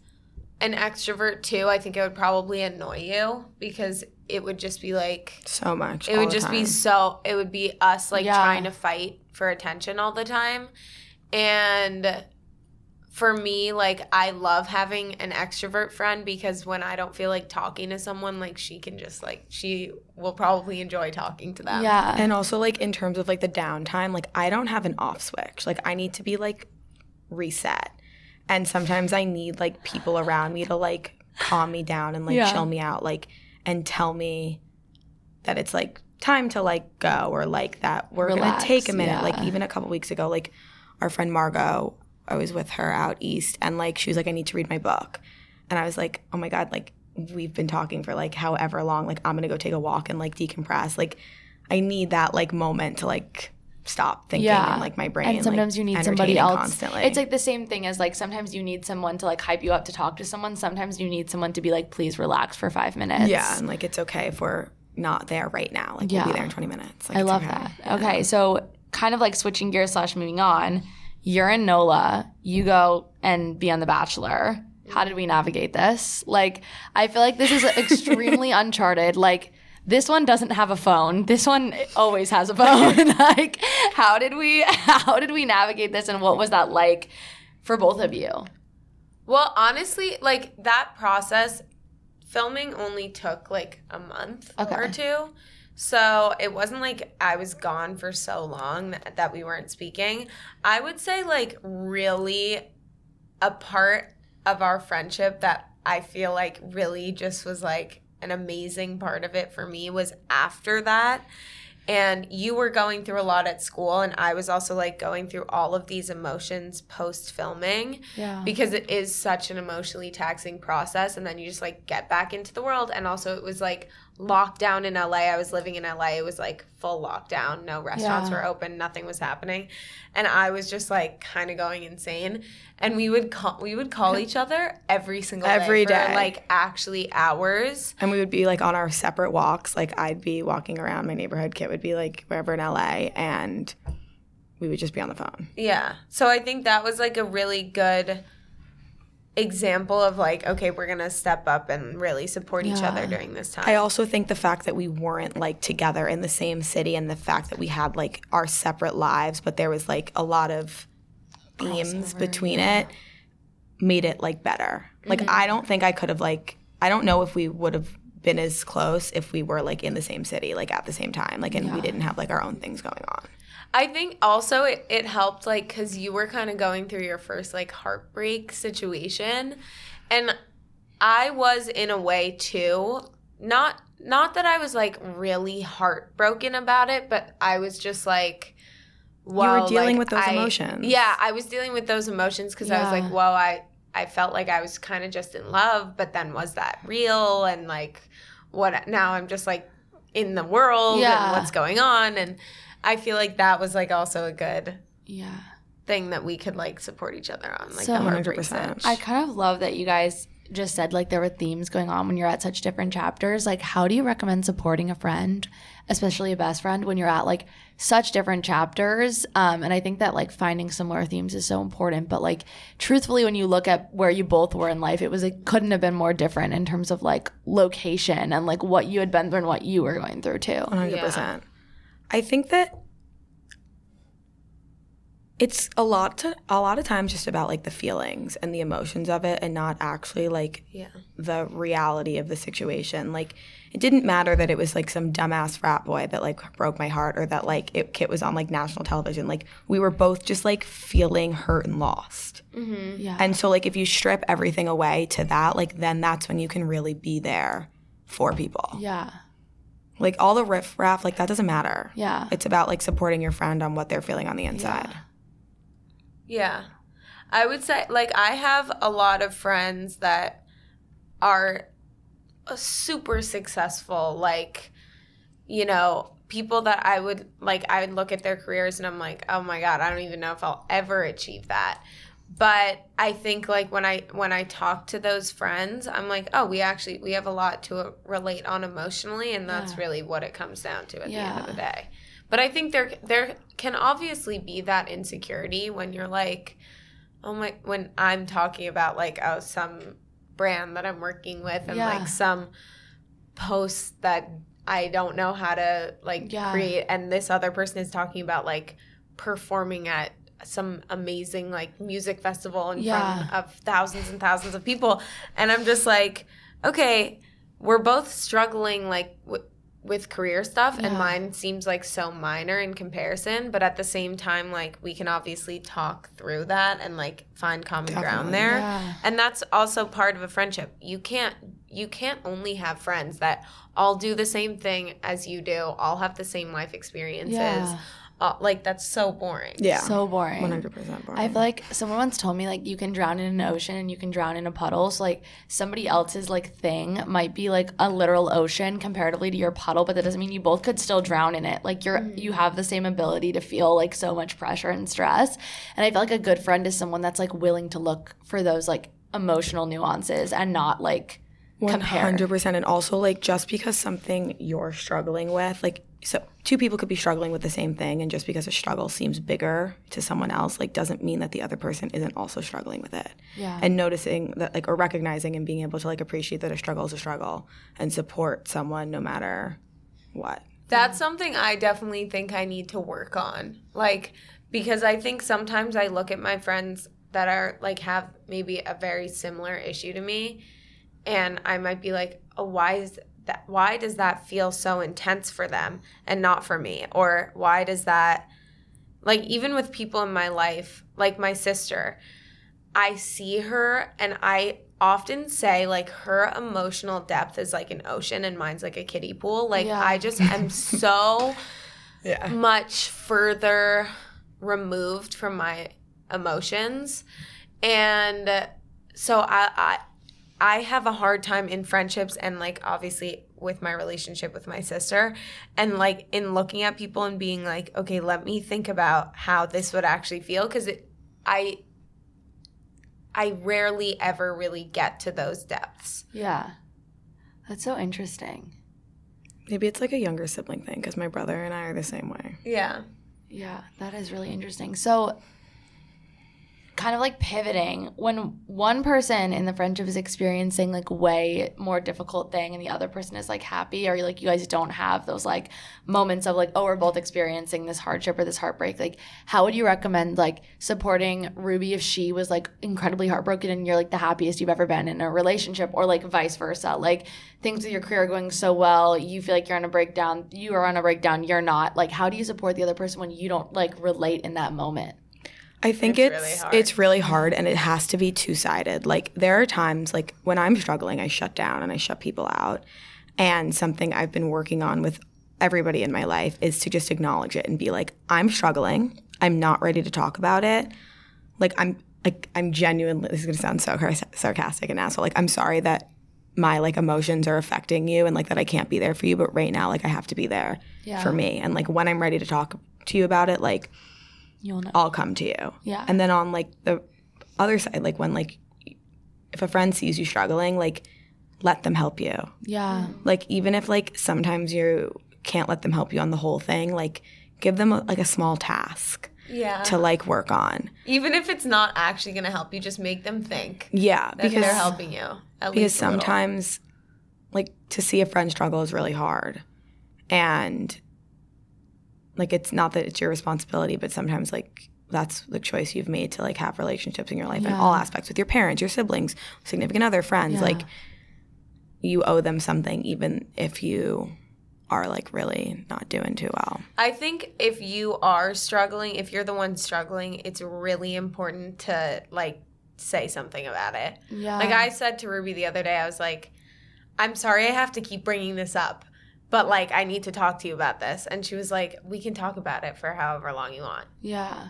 an extrovert too, I think it would probably annoy you because it would just be like, So much. it would the just be so, it would be us like Yeah. trying to fight for attention all the time. And for me, like, I love having an extrovert friend because when I don't feel like talking to someone, like, she can just, like, she will probably enjoy talking to them. yeah. And also like in terms of like the downtime, like I don't have an off switch. Like I need to be like reset. And sometimes I need like people around me to like calm me down and like Yeah. chill me out like and tell me that it's like time to like go or like that we're Relax, to take a minute. Like even a couple weeks ago like our friend Margot, I was with her out east and like she was like I need to read my book. And I was like, "Oh my god, like we've been talking for like however long. Like I'm going to go take a walk and like decompress." Like I need that like moment to like stop thinking Yeah. and like my brain. and sometimes like, you need somebody else. constantly. It's like the same thing as like sometimes you need someone to like hype you up to talk to someone. Sometimes you need someone to be like, please relax for five minutes. yeah, and like it's okay if we're not there right now. Like we'll be there in 20 minutes. Like, I love okay. that. Okay, so kind of like switching gears slash moving on. You're in NOLA. You go and be on The Bachelor. How did we navigate this? Like, I feel like this is extremely uncharted. Like, this one doesn't have a phone. This one always has a phone. like, how did we how did we navigate this, and what was that like for both of you? Well, honestly, like that process, filming only took like a month Okay. or two. So it wasn't like I was gone for so long that, that we weren't speaking. I would say, like, really a part of our friendship that I feel like really just was like an amazing part of it for me was after that. And you were going through a lot at school, and I was also like going through all of these emotions post filming Yeah. because it is such an emotionally taxing process and then you just like get back into the world and also it was like lockdown in LA I was living in LA it was like full lockdown no restaurants Yeah. were open nothing was happening and I was just like kind of going insane and we would call we would call each other every single Every day, for, day. like actually hours And we would be like on our separate walks. Like I'd be walking around my neighborhood. Kit would be like wherever in LA, and we would just be on the phone. Yeah. So I think that was like a really good example of like, okay, we're gonna step up and really support each other during this time. I also think the fact that we weren't like together in the same city and the fact that we had like our separate lives, but there was like a lot of themes Crossover, between yeah. it made it like better. Like mm-hmm. I don't think I could have like I don't know if we would have been as close if we were like in the same city like at the same time like and we didn't have like our own things going on. I think also it, it helped like because you were kind of going through your first like heartbreak situation, and I was in a way too. Not not that I was like really heartbroken about it, but I was just like, well, dealing like, with those I- emotions. Yeah, I was dealing with those emotions because I was like, well, I I felt like I was kind of just in love, but then was that real? And like, what now? I'm just like in the world Yeah. and what's going on and I feel like that was like also a good Yeah. thing that we could like support each other on, like So- 100%. I kind of love that you guys just said like there were themes going on when you're at such different chapters. Like, how do you recommend supporting a friend, especially a best friend, when you're at like such different chapters? Um, and I think that like finding similar themes is so important. But like, truthfully, when you look at where you both were in life, it was it couldn't have been more different in terms of like location and like what you had been through and what you were going through too. 100%. I think that it's a lot to a lot of times just about like the feelings and the emotions of it and not actually like Yeah. the reality of the situation like it didn't matter that it was like some dumbass frat boy that like broke my heart or that like it kit was on like national television like we were both just like feeling hurt and lost mm-hmm. Yeah. and so like if you strip everything away to that like then that's when you can really be there for people yeah. Like all the riff raff like that doesn't matter Yeah. it's about like supporting your friend on what they're feeling on the inside Yeah. I would say, like, I have a lot of friends that are super successful. Like, you know, people that I would, like, I would look at their careers and I'm like, oh my God, I don't even know if I'll ever achieve that. But I think like when I when I talk to those friends, I'm like, oh, we actually we have a lot to uh, relate on emotionally, and that's Yeah. really what it comes down to at the end of the day. But I think there there can obviously be that insecurity when you're like, oh my, when I'm talking about like oh some brand that I'm working with and Yeah. like some posts that I don't know how to like Yeah. create, and this other person is talking about like performing at some amazing like music festival in Yeah. front of thousands and thousands of people, and I'm just like, okay, we're both struggling like w- with career stuff and mine seems like so minor in comparison but at the same time like we can obviously talk through that and like find common ground there Yeah. and that's also part of a friendship you can't you can't only have friends that all do the same thing as you do all have the same life experiences Yeah. Uh, like that's so boring yeah So boring. 100% boring I feel like someone once told me like you can drown in an ocean and you can drown in a puddle. So like somebody else's like thing might be like a literal ocean comparatively to your puddle, but that doesn't mean you both could still drown in it. Like you're you have the same ability to feel like so much pressure and stress. And I feel like a good friend is someone that's like willing to look for those like emotional nuances and not like 100% and also like just because something you're struggling with like so two people could be struggling with the same thing and just because a struggle seems bigger to someone else like doesn't mean that the other person isn't also struggling with it Yeah. and noticing that like or recognizing and being able to like appreciate that a struggle is a struggle and support someone no matter what That's something I definitely think I need to work on. Like because I think sometimes I look at my friends that are like have maybe a very similar issue to me and I might be like, "Oh, why is that why does that feel so intense for them and not for me?" Or why does that like even with people in my life, like my sister, I see her and I often say like her emotional depth is like an ocean and mine's like a kiddie pool. Like Yeah. I just am so yeah much further removed from my emotions. And so I I I have a hard time in friendships and like obviously with my relationship with my sister and like in looking at people and being like, okay, let me think about how this would actually feel because it I I rarely ever really get to those depths. Yeah. That's so interesting. maybe it's like a younger sibling thing because my brother and i are the same way Yeah. Yeah, that is really interesting. So, kind of like pivoting when one person in the friendship is experiencing like way more difficult thing and the other person is like happy or like you guys don't have those like moments of like oh we're both experiencing this hardship or this heartbreak like how would you recommend like supporting ruby if she was like incredibly heartbroken and you're like the happiest you've ever been in a relationship or like vice versa? Like things with your career are going so well you feel like you're on a breakdown you are on a breakdown you're not. Like how do you support the other person when you don't like relate in that moment I think It's it's really it's hard. really hard and it has to be two-sided. Like there are times like when I'm struggling, I shut down and I shut people out. And something I've been working on with everybody in my life is to just acknowledge it and be like, I'm struggling. I'm not ready to talk about it. Like I'm like I'm genuinely this is going to sound so sar- sarcastic and asshole. Like I'm sorry that my like emotions are affecting you and like that I can't be there for you, but right now like I have to be there Yeah. for me. And like when I'm ready to talk to you about it, like you'll know I'll come to you. Yeah. And then on like the other side, like when like if a friend sees you struggling, like let them help you. yeah Like even if like sometimes you can't let them help you on the whole thing, like give them a, like a small task Yeah. to like work on. Even if it's not actually going to help you, just make them think Yeah, that because they're helping you. At because least a little. sometimes like to see a friend struggle is really hard. And like it's not that it's your responsibility, but sometimes like that's the choice you've made to like have relationships in your life in all aspects with your parents, your siblings, significant other, friends. Yeah. Like you owe them something even if you are like really not doing too well. I think if you are struggling, if you're the one struggling, it's really important to like say something about it. Yeah. Like I said to Ruby the other day, I was like, I'm sorry I have to keep bringing this up, but like I need to talk to you about this. And she was like, we can talk about it for however long you want. Yeah.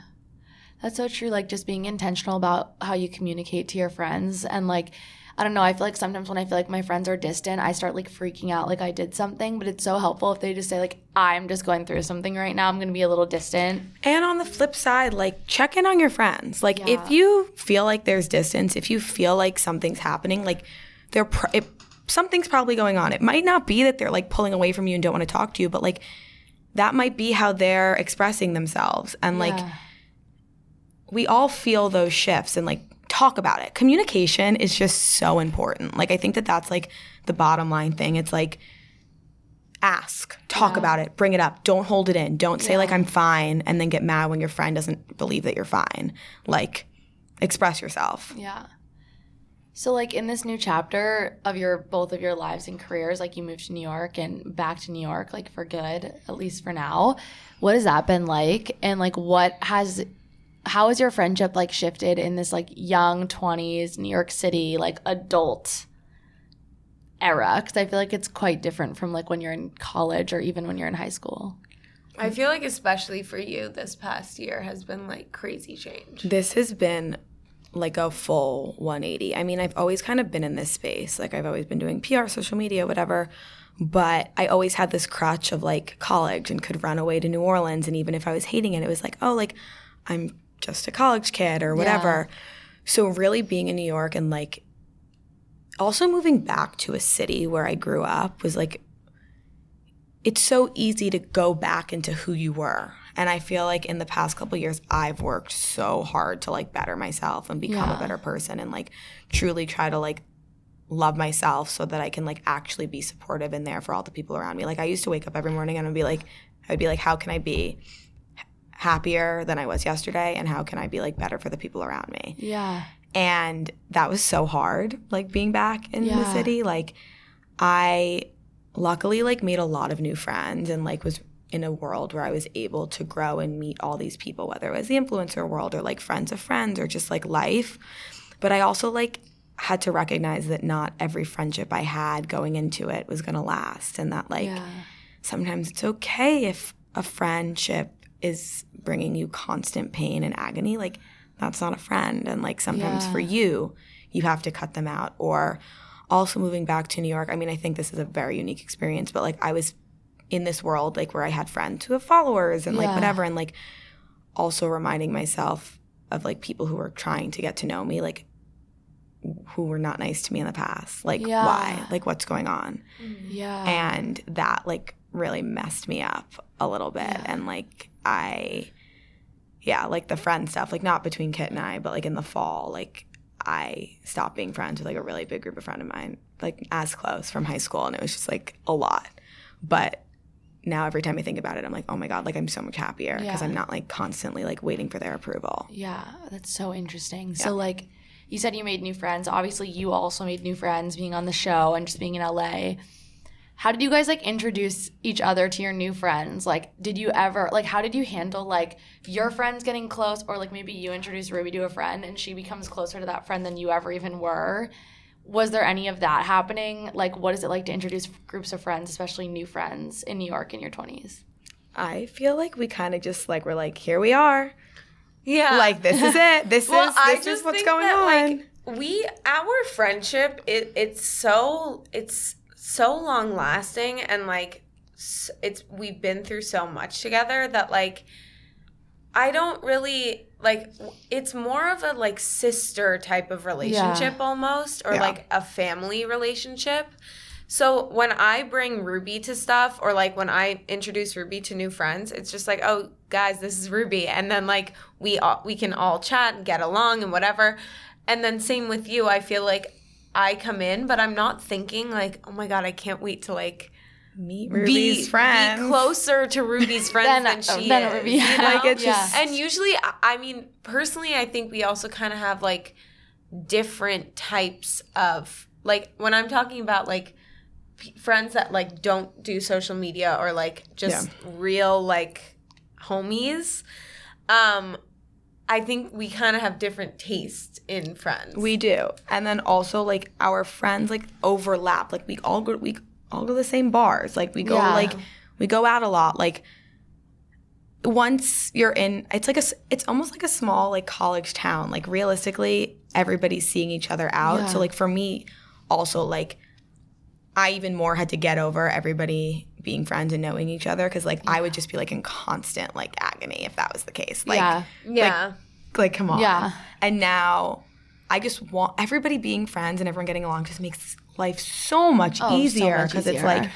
That's so true. Like just being intentional about how you communicate to your friends. And like, I don't know, I feel like sometimes when I feel like my friends are distant, I start like freaking out like I did something. But it's so helpful if they just say, like, I'm just going through something right now. I'm going to be a little distant. And on the flip side, like check in on your friends. Like Yeah. if you feel like there's distance, if you feel like something's happening, like there pr- it, something's probably going on. It might not be that they're like pulling away from you and don't want to talk to you, but like that might be how they're expressing themselves. And like we all feel those shifts and like talk about it. Communication is just so important. Like I think that that's like the bottom line thing. It's like ask, talk about it, bring it up. Don't hold it in. Don't say like I'm fine and then get mad when your friend doesn't believe that you're fine. Like express yourself. Yeah. So like in this new chapter of your both of your lives and careers, like you moved to New York and back to New York, like for good, at least for now. What has that been like? And like what has how has your friendship like shifted in this like young 20s New York City like adult era? Because I feel like it's quite different from like when you're in college or even when you're in high school. I feel like especially for you, this past year has been like crazy change. This has been like a full 180. I mean, I've always kind of been in this space. Like I've always been doing PR, social media, whatever. But I always had this crutch of like college and could run away to New Orleans. And even if I was hating it, it was like, oh, like I'm just a college kid or whatever. So really being in New York and like also moving back to a city where I grew up was like it's so easy to go back into who you were. And I feel like in the past couple years I've worked so hard to like better myself and become Yeah. a better person and like truly try to like love myself so that I can like actually be supportive and there for all the people around me. Like I used to wake up every morning and I'd be like I'd be like how can I be happier than I was yesterday and how can I be like better for the people around me? Yeah. and that was so hard like being back in the city like i luckily like made a lot of new friends and like was in a world where i was able to grow and meet all these people whether it was the influencer world or like friends of friends or just like life but i also like had to recognize that not every friendship i had going into it was going to last and that like Yeah. sometimes it's okay if a friendship is bringing you constant pain and agony like that's not a friend and like sometimes Yeah. for you you have to cut them out or also moving back to new york i mean i think this is a very unique experience but like i was in this world like where i had friends who have followers and like whatever and like also reminding myself of like people who were trying to get to know me like who were not nice to me in the past. Like Yeah. why? Like what's going on? Mm-hmm. Yeah. and that like really messed me up a little bit. And like i yeah like the friend stuff like not between kit and i but like in the fall like i stopped being friends with like a really big group of friend of mine like as close from high school and it was just like a lot. But now every time i think about it i'm like oh my god like i'm so much happier because Yeah. i'm not like constantly like waiting for their approval Yeah, that's so interesting. So like you said you made new friends. Obviously you also made new friends being on the show and just being in LA. How did you guys like introduce each other to your new friends? Like did you ever like how did you handle like your friends getting close or like maybe you introduce Ruby to a friend and she becomes closer to that friend than you ever even were? Was there any of that happening? Like what is it like to introduce groups of friends, especially new friends in New York in your 20s? i feel like we kind of just like we're like here we are Yeah. like this is it this well, is I this just is what's think going that, on Like, we our friendship it it's so it's so long lasting and like it's we've been through so much together that like I don't really like it's more of a like sister type of relationship almost or Yeah. like a family relationship. So when I bring Ruby to stuff or like when I introduce Ruby to new friends, it's just like, "Oh, guys, this is Ruby." And then like we all, we can all chat and get along and whatever. And then same with you. I feel like I come in, but I'm not thinking like, "Oh my god, I can't wait to like meet be, Ruby's friends. be closer to Ruby's friends Than- than, she than is. Ruby. you know? Like, it's Yeah. just and usually, I- I mean, personally, I think we also kind of have like different types of like when I'm talking about like p- friends that like don't do social media or like just real like homies. Um, I think we kind of have different tastes in friends. We do. And then also like our friends like overlap. Like we all go we all go to the same bars. Like we go Yeah. like we go out a lot. Like once you're in it's like a it's almost like a small like college town. Like realistically everybody's seeing each other out. Yeah. So like for me also like I even more had to get over everybody being friends and knowing each other because like I would just be like in constant like agony if that was the case. Like yeah. yeah. like come on Yeah. and now i just want everybody being friends and everyone getting along just makes life so much Oh, easier because it's like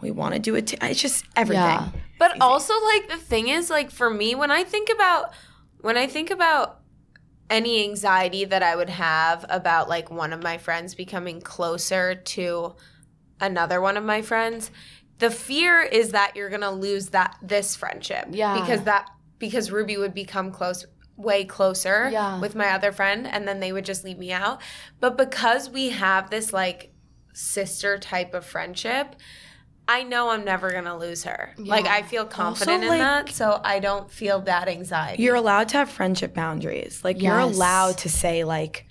we want to do it t- it's just everything Yeah. But also like the thing is like for me when I think about when I think about any anxiety that I would have about like one of my friends becoming closer to another one of my friends, the fear is that you're going to lose that this friendship. Yeah. Because that because Ruby would become close way closer Yeah. with my other friend and then they would just leave me out. But because we have this like sister type of friendship, I know I'm never gonna lose her. Like I feel confident like- in that, so I don't feel that anxiety. you're allowed to have friendship boundaries like you're allowed to say like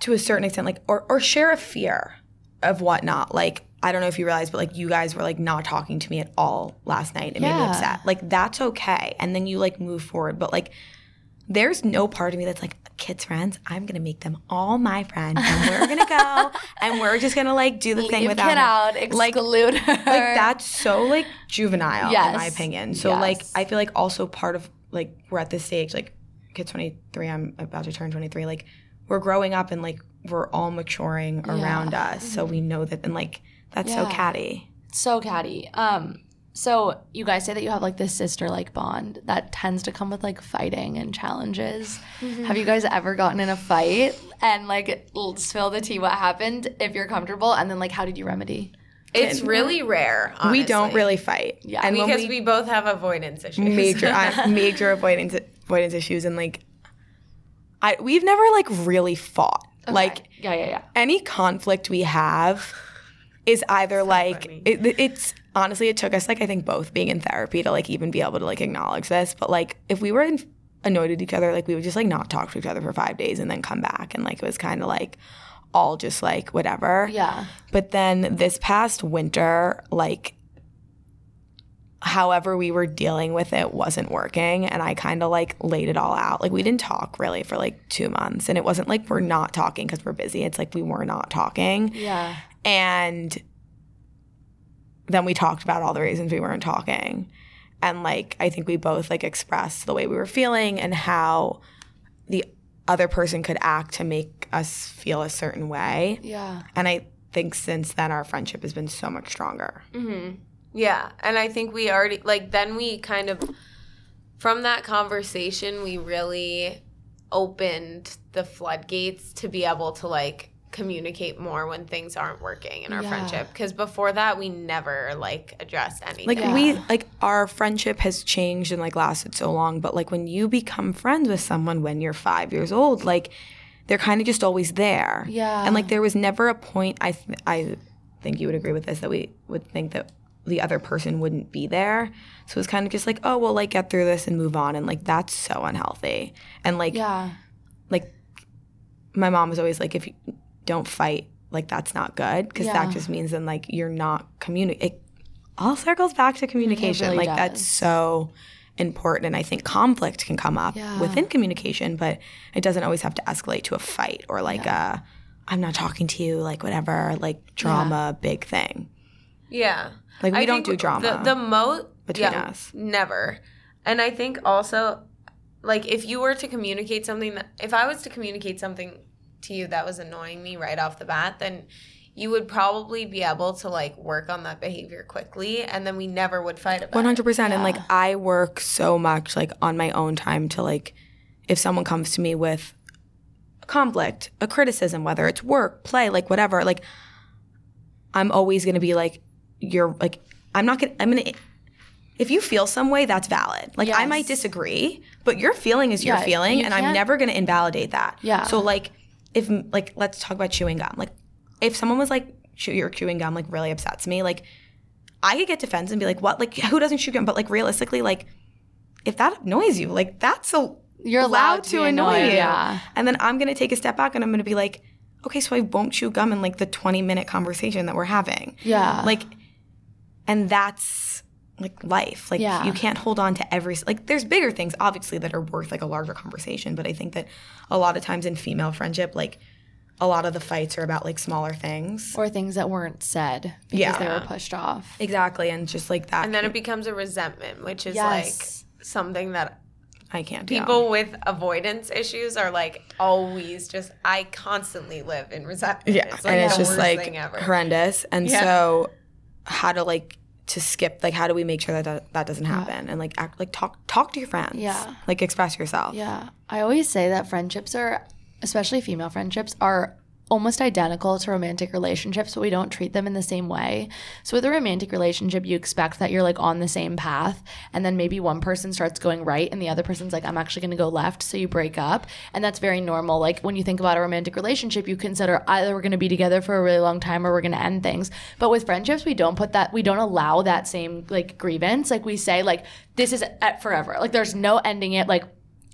to a certain extent like or, or share a fear of whatnot like i don't know if you realize but like you guys were like not talking to me at all last night it made me upset like that's okay and then you like move forward but like there's no part of me that's like Kit's friends i'm gonna make them all my friends and we're gonna go and we're just gonna like do the thing without Kit out, like her. like that's so like juvenile in my opinion. So like i feel like also part of like we're at this stage like Kit's 23 i'm about to turn 23 like we're growing up and like we're all maturing around us so we know that and like that's so catty. So catty. Um, so you guys say that you have like this sister like bond that tends to come with like fighting and challenges. Have you guys ever gotten in a fight and like l- spill the tea what happened if you're comfortable and then like how did you remedy? it's really rare. we don't really fight Yeah. and because we, we, both have avoidance issues. major uh, major avoidance avoidance issues and like i we've never like really fought like yeah, yeah, yeah. any conflict we have is either like it, it's honestly it took us like I think both being in therapy to like even be able to like acknowledge this. But like if we were in, annoyed at each other, like we would just like not talk to each other for five days and then come back and like it was kind of like all just like whatever. Yeah. But then this past winter, like however we were dealing with it wasn't working and I kind of like laid it all out. Like we didn't talk really for like 2 months and it wasn't like we're not talking cuz we're busy. It's like we were not talking. Yeah. And then we talked about all the reasons we weren't talking. And like I think we both like expressed the way we were feeling and how the other person could act to make us feel a certain way. Yeah. And I think since then our friendship has been so much stronger. Mm-hmm. Yeah, and I think we already like then we kind of from that conversation we really opened the floodgates to be able to like communicate more when things aren't working in our Yeah. friendship because before that we never like addressed anything. Like Yeah. we like our friendship has changed and like lasted so long, but like when you become friends with someone when you're 5 years old, like they're kind of just always there. Yeah. And like there was never a point I th- I think you would agree with this that we would think that the other person wouldn't be there. So it's kind of just like, oh, we'll like get through this and move on and like that's so unhealthy. And like Yeah. like my mom was always like if you don't fight like that's not good because Yeah. that just means then like you're not communicating It all circles back to communication really like that's so important and i think conflict can come up Yeah. within communication but it doesn't always have to escalate to a fight or like a i'm not talking to you like whatever like drama big thing Yeah. Like, we I don't do drama The, the most between yeah, us. Never. And I think also, like, if you were to communicate something that, if I was to communicate something to you that was annoying me right off the bat, then you would probably be able to like work on that behavior quickly, and then we never would fight about it. 100% and like i work so much like on my own time to like if someone comes to me with a conflict a criticism whether it's work play like whatever like i'm always going to be like you're like I'm not gonna I'm gonna if you feel some way, that's valid. Like I might disagree, but your feeling is your Yeah, feeling, you and I'm never gonna invalidate that. Yeah. So like if like let's talk about chewing gum. Like if someone was like chew your chewing gum like really upsets me, like I could get defensive and be like, what? Like who doesn't chew gum? But like realistically, like if that annoys you, like that's a You're allowed to to annoy you. yeah. And then I'm gonna take a step back and I'm gonna be like, okay, so I won't chew gum in like the 20 minute conversation that we're having. Yeah. Like, and that's like life. Like Yeah. you can't hold on to every like. There's bigger things obviously that are worth like a larger conversation, but I think that a lot of times in female friendship, like a lot of the fights are about like smaller things. or things that weren't said because Yeah. they were pushed off. Exactly, and just like that. And then it becomes a resentment, which is Yes. like something that I can't. do. people with avoidance issues are like always just I constantly live in resentment. Yeah, it's like and it's the just worst like horrendous. And Yeah. so, how to like to skip like how do we make sure that that, that doesn't happen and like act like talk talk to your friends. Yeah. like express yourself. Yeah. I always say that friendships are, especially female friendships, are almost identical to romantic relationships, but we don't treat them in the same way. So with a romantic relationship, you expect that you're like on the same path, and then maybe one person starts going right and the other person's like, I'm actually gonna go left, so you break up. And that's very normal. Like when you think about a romantic relationship, you consider either we're gonna be together for a really long time or we're gonna end things. But with friendships, we don't put that we don't allow that same like grievance. Like we say, like, this is forever. Like there's no ending it. Like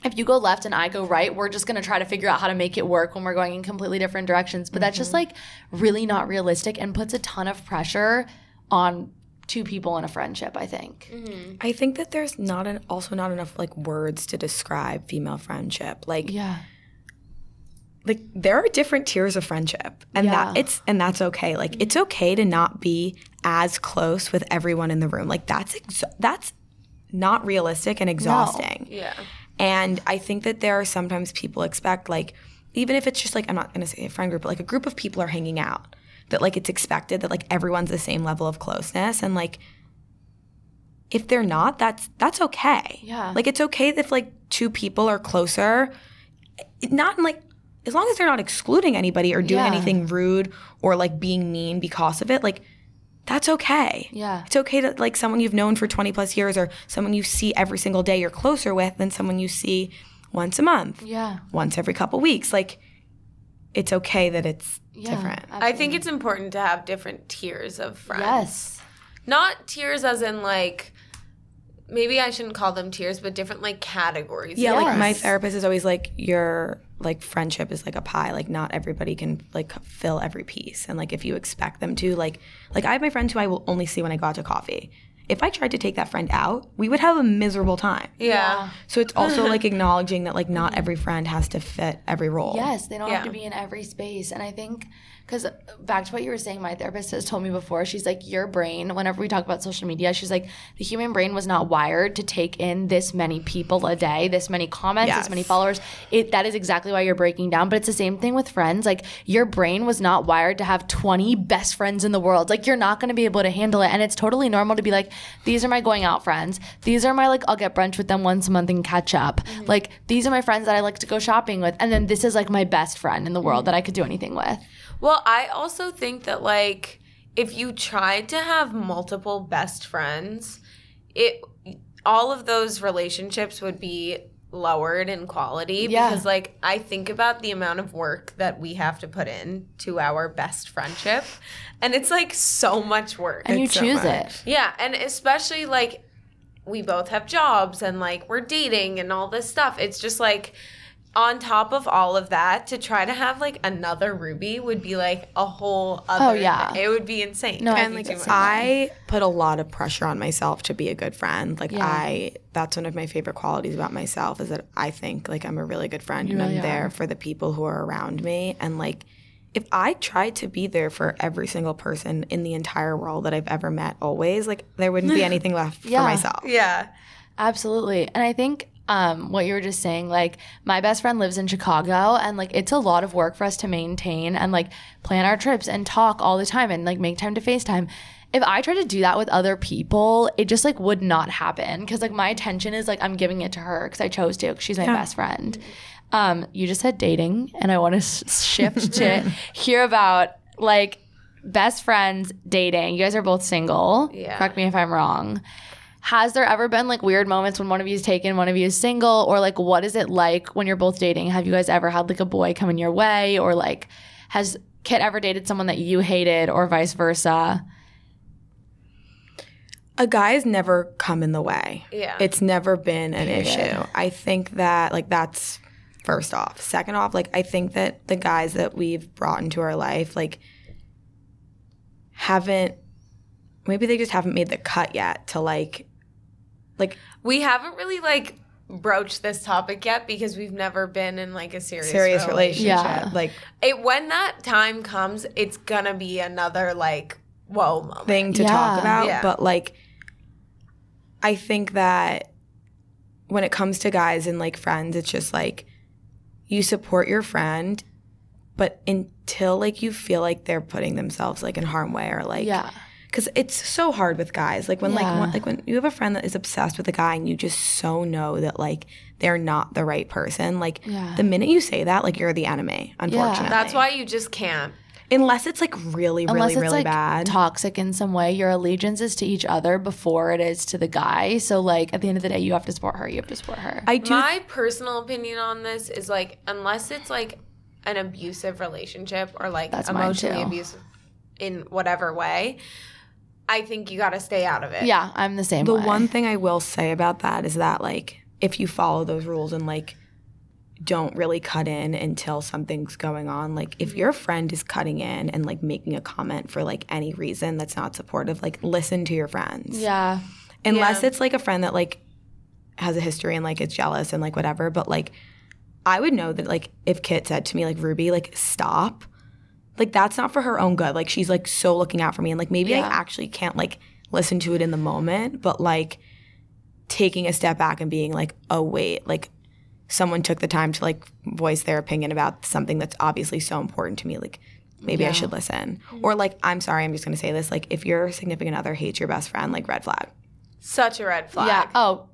if you go left and I go right, we're just going to try to figure out how to make it work when we're going in completely different directions. But that's just mm-hmm. like really not realistic and puts a ton of pressure on two people in a friendship, I think. Mm-hmm. I think that there's not an also not enough like words to describe female friendship. Like Yeah. like there are different tiers of friendship and Yeah. that it's and that's okay like it's mm-hmm. okay to not be as close with everyone in the room like that's ex- that's not realistic and exhausting yeah. And i think that there are sometimes people expect like even if it's just like i'm not going to say a friend group but like a group of people are hanging out that like it's expected that like everyone's the same level of closeness and like if they're not that's that's okay Yeah. like it's okay if like two people are closer not in, like as long as they're not excluding anybody or doing Yeah. anything rude or like being mean because of it like that's okay Yeah. it's okay to like someone you've known for 20 plus years or someone you see every single day you're closer with than someone you see once a month Yeah. once every couple weeks like it's okay that it's Yeah. different I think it's important to have different tiers of friends. Yes. Not tiers as in like maybe I shouldn't call them tiers, but different like categories. yeah of like my therapist is always like your like friendship is like a pie. Like not everybody can like fill every piece. And like if you expect them to like like i have my friends who i will only see when i go out to coffee. If i tried to take that friend out we would have a miserable time. Yeah. so it's also like acknowledging that like not every friend has to fit every role. Yes, they don't have to be in every space. And I think, because uh, back to what you were saying, my therapist has told me before, she's like, your brain, whenever we talk about social media, she's like, the human brain was not wired to take in this many people a day, this many comments, Yes. this many followers. It, that is exactly why you're breaking down. But it's the same thing with friends. Like, your brain was not wired to have 20 best friends in the world. Like, you're not going to be able to handle it. And it's totally normal to be like, these are my going out friends. These are my, like, I'll get brunch with them once a month and catch up. Mm-hmm. Like, these are my friends that I like to go shopping with. And then this is like my best friend in the world mm-hmm. that I could do anything with. Well, I also think that like if you tried to have multiple best friends, it all of those relationships would be lowered in quality Yeah. because like I think about the amount of work that we have to put in to our best friendship and it's like so much work. And you It's so choose much. it. Yeah, and especially like we both have jobs and like we're dating and all this stuff. It's just like on top of all of that to try to have like another Ruby would be like a whole other Oh, yeah. It would be insane. No, I and think like I put a lot of pressure on myself to be a good friend. Like Yeah. I that's one of my favorite qualities about myself is that I think like I'm a really good friend and really I'm there are. for the people who are around me and like if I tried to be there for every single person in the entire world that I've ever met always, like there wouldn't be anything left Yeah. for myself. yeah. Absolutely. And I think um, what you were just saying, like my best friend lives in Chicago and like it's a lot of work for us to maintain and like plan our trips and talk all the time and like make time to FaceTime. If I try to do that with other people, it just like would not happen because like my attention is like I'm giving it to her because I chose to because she's my best friend. Um, you just said dating, and I want to shift to hear about like best friends dating. You guys are both single. Yeah. Correct me if I'm wrong. Has there ever been like weird moments when one of you is taken, one of you is single, or like what is it like when you're both dating? Have you guys ever had like a boy coming your way, or like has Kit ever dated someone that you hated, or vice versa? a guy's never come in the way. Yeah. It's never been an issue. I think that like that's first off. Second off, like I think that the guys that we've brought into our life like haven't maybe they just haven't made the cut yet to like like We haven't really like broached this topic yet because we've never been in like a serious serious relationship. Yeah. Like It when that time comes, it's gonna be another like whoa moment. thing to Yeah. talk about. Yeah. But like, I think that when it comes to guys and like friends, it's just like you support your friend, but until like you feel like they're putting themselves like in harm way or like Yeah. Because it's so hard with guys. Like when Yeah. like one, like when you have a friend that is obsessed with a guy and you just so know that like they're not the right person. Like Yeah. the minute you say that, like you're the enemy. Unfortunately, That's why you just can't. unless it's like really, Unless really, it's really like bad. toxic in some way, your allegiance is to each other before it is to the guy. So like at the end of the day, you have to support her. You have to support her. I do My personal opinion on this is like unless it's like an abusive relationship or like That's emotionally abusive in whatever way, I think you got to stay out of it. yeah, I'm the same The way. one thing I will say about that is that like if you follow those rules and like don't really cut in until something's going on, like if mm-hmm. your friend is cutting in and like making a comment for like any reason that's not supportive, like listen to your friends. yeah. Unless Yeah. it's like a friend that like has a history and like is jealous and like whatever, but like I would know that like if Kit said to me like Ruby like stop, like that's not for her own good. Like she's like so looking out for me and like maybe I actually can't like listen to it in the moment, but like taking a step back and being like, "Oh wait, like someone took the time to like voice their opinion about something that's obviously so important to me like maybe I should listen." Mm-hmm. Or like, "I'm sorry, I'm just going to say this, like if your significant other hates your best friend, like red flag." Such a red flag. Yeah. Oh.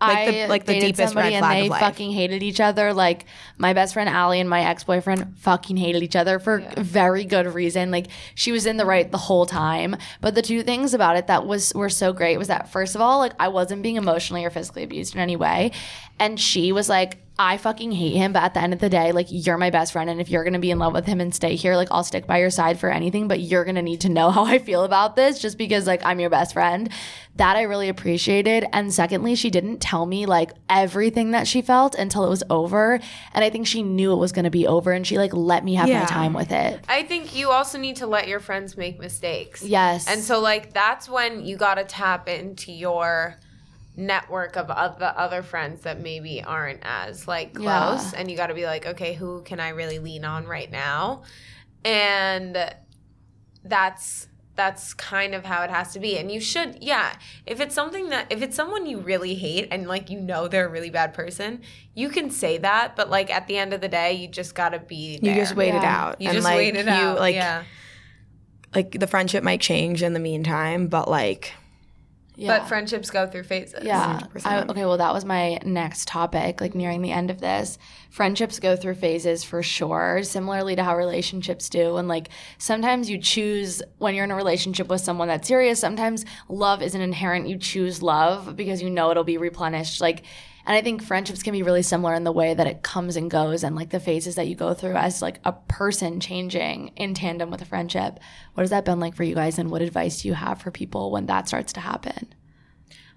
Like the- I like the deepest red and they fucking hated each other. Like my best friend Allie and my ex boyfriend fucking hated each other for very good reason. Like she was in the right the whole time. But the two things about it that was were so great was that first of all, like I wasn't being emotionally or physically abused in any way, and she was like. I fucking hate him, but at the end of the day, like you're my best friend, and if you're gonna be in love with him and stay here, like I'll stick by your side for anything. But you're gonna need to know how I feel about this, just because like I'm your best friend. That I really appreciated. And secondly, she didn't tell me like everything that she felt until it was over, and I think she knew it was gonna be over, and she like let me have Yeah. my time with it. I think you also need to let your friends make mistakes. Yes. And so like that's when you got to tap into your network of other other friends that maybe aren't as like close. Yeah. and you got to be like okay who can I really lean on right now? And that's that's kind of how it has to be. And you should yeah if it's something that if it's someone you really hate and like you know they're a really bad person you can say that. But like at the end of the day you just got to be You just wait it out. you and just like wait it you out. like yeah. like the friendship might change in the meantime, but like yeah. But friendships go through phases. Yeah. I, okay, well, that was my next topic, like nearing the end of this. Friendships go through phases for sure, similarly to how relationships do. And like sometimes you choose when you're in a relationship with someone that's serious, sometimes love isn't inherent. You choose love because you know it'll be replenished. Like, and I think friendships can be really similar in the way that it comes and goes and like the phases that you go through as like a person changing in tandem with a friendship. What has that been like for you guys? And what advice do you have for people when that starts to happen?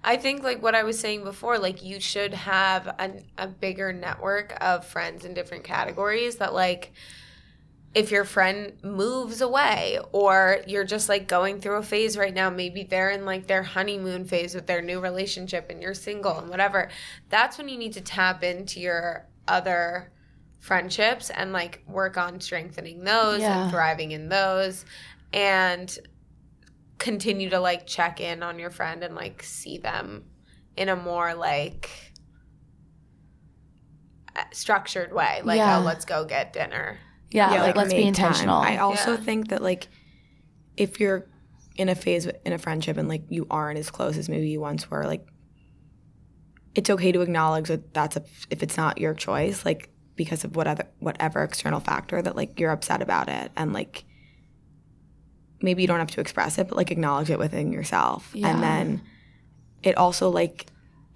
I think like what I was saying before, like you should have a, a bigger network of friends in different categories that like if your friend moves away or you're just like going through a phase right now, maybe they're in like their honeymoon phase with their new relationship and you're single and whatever, that's when you need to tap into your other friendships and like work on strengthening those Yeah. and thriving in those and continue to like check in on your friend and like see them in a more like uh, structured way like Yeah. oh let's go get dinner Yeah, yeah, like, let's be make time. intentional. I also Yeah. think that like if you're in a phase in a friendship and like you aren't as close as maybe you once were, like it's okay to acknowledge that that's a if it's not your choice, like because of whatever whatever external factor that like you're upset about it and like maybe you don't have to express it, but like acknowledge it within yourself. Yeah. And then it also like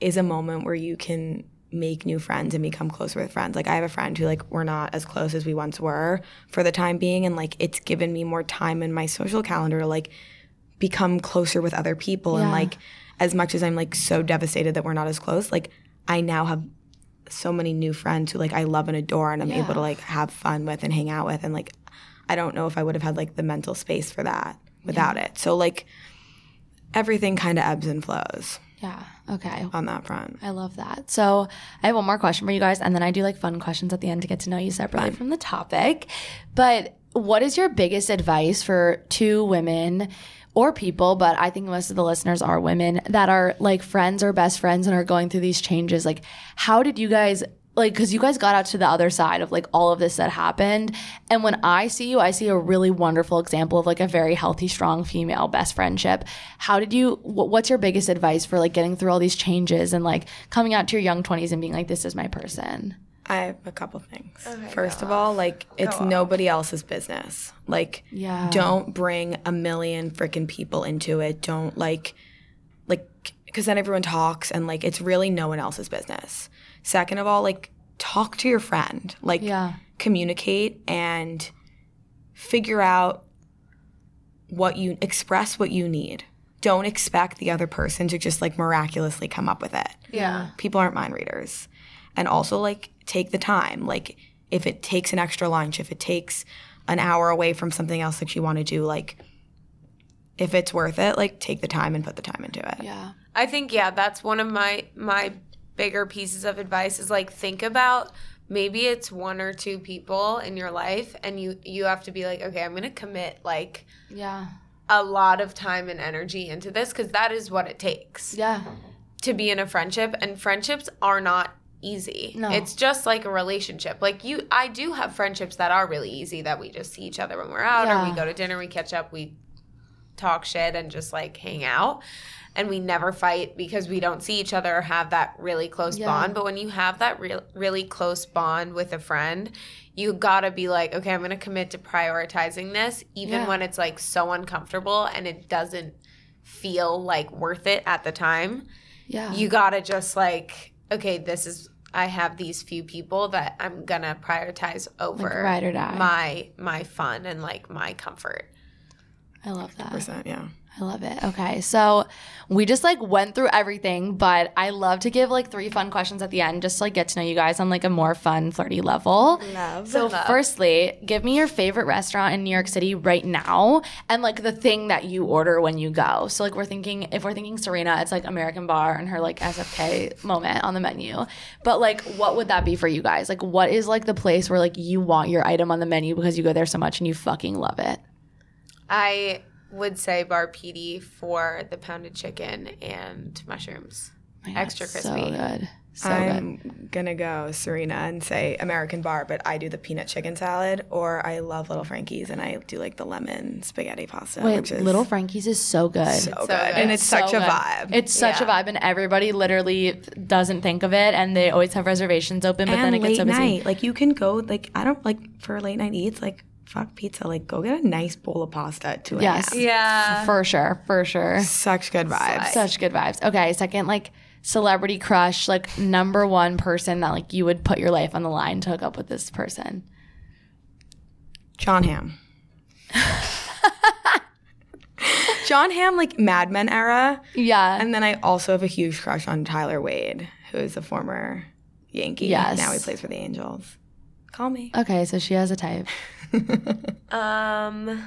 is a moment where you can make new friends and become closer with friends. Like I have a friend who like we're not as close as we once were for the time being and like it's given me more time in my social calendar to like become closer with other people and like as much as I'm like so devastated that we're not as close, like I now have so many new friends who like I love and adore and I'm able to like have fun with and hang out with and like I don't know if I would have had like the mental space for that without it. So like everything kind of ebbs and flows Yeah. Okay. on that front. I love that. So I have one more question for you guys, and then I do like fun questions at the end to get to know you separately from the topic. But what is your biggest advice for two women or people, but I think most of the listeners are women that are like friends or best friends and are going through these changes? Like, how did you guys like because you guys got out to the other side of like all of this that happened and when i see you i see a really wonderful example of like a very healthy strong female best friendship how did you wh- what's your biggest advice for like getting through all these changes and like coming out to your young 20s and being like this is my person I have a couple things. First of all, like it's nobody else's business. Like Yeah. don't bring a million freaking people into it. Don't like like cuz then everyone talks and like it's really no one else's business. Second of all, like talk to your friend. Like Yeah. communicate and figure out what you express what you need. Don't expect the other person to just like miraculously come up with it Yeah. people aren't mind readers and also like take the time like if it takes an extra lunch if it takes an hour away from something else that you want to do like if it's worth it like take the time and put the time into it yeah I think yeah, that's one of my my bigger pieces of advice is like think about maybe it's one or two people in your life and you you have to be like okay, I'm going to commit like yeah a lot of time and energy into this cuz that is what it takes yeah to be in a friendship and friendships are not easy. No. It's just like a relationship. Like you I do have friendships that are really easy that we just see each other when we're out or we go to dinner, we catch up, we talk shit and just like hang out. And we never fight because we don't see each other or have that really close Yeah. bond. But when you have that real, really close bond with a friend, you gotta be like, okay, I'm gonna commit to prioritizing this, even Yeah. when it's like so uncomfortable and it doesn't feel like worth it at the time yeah you gotta just like okay this is i have these few people that i'm gonna prioritize over die. my my fun and like my comfort i love that percent yeah I love it. Okay. So we just like went through everything, but I love to give like three fun questions at the end just to like get to know you guys on like a more fun, flirty level. Love. So firstly, give me your favorite restaurant in New York City right now and like the thing that you order when you go. So like we're thinking if we're thinking Serena, it's like American Bar and her like SFK moment on the menu. But like what would that be for you guys? Like what is like the place where like you want your item on the menu because you go there so much and you fucking love it? I would say Bar Pitti for the pounded chicken and mushrooms oh My God, Extra So crispy. good. So good. i'm gonna go serena and say american bar but i do the peanut chicken salad or i love little frankie's and i do like the lemon spaghetti pasta Wait, which is Little Frankie's is so good. so, good. good. and it's So such a good. vibe It's such a vibe, and everybody literally doesn't think of it, and they always have reservations open, but then and it gets so busy. night. Like you can go like I don't like for late night eats like fuck pizza. Like go get a nice bowl of pasta at two Yes. yeah For sure, for sure. Such good vibes. Such good vibes. Okay, second, like celebrity crush, like number one person that like you would put your life on the line to hook up with this person. Jon Hamm. Jon Hamm, like Mad Men era, Yeah. and then I also have a huge crush on Tyler Wade, who is a former Yankee. Yes. Now he plays for the Angels. Call me. okay, so she has a type. um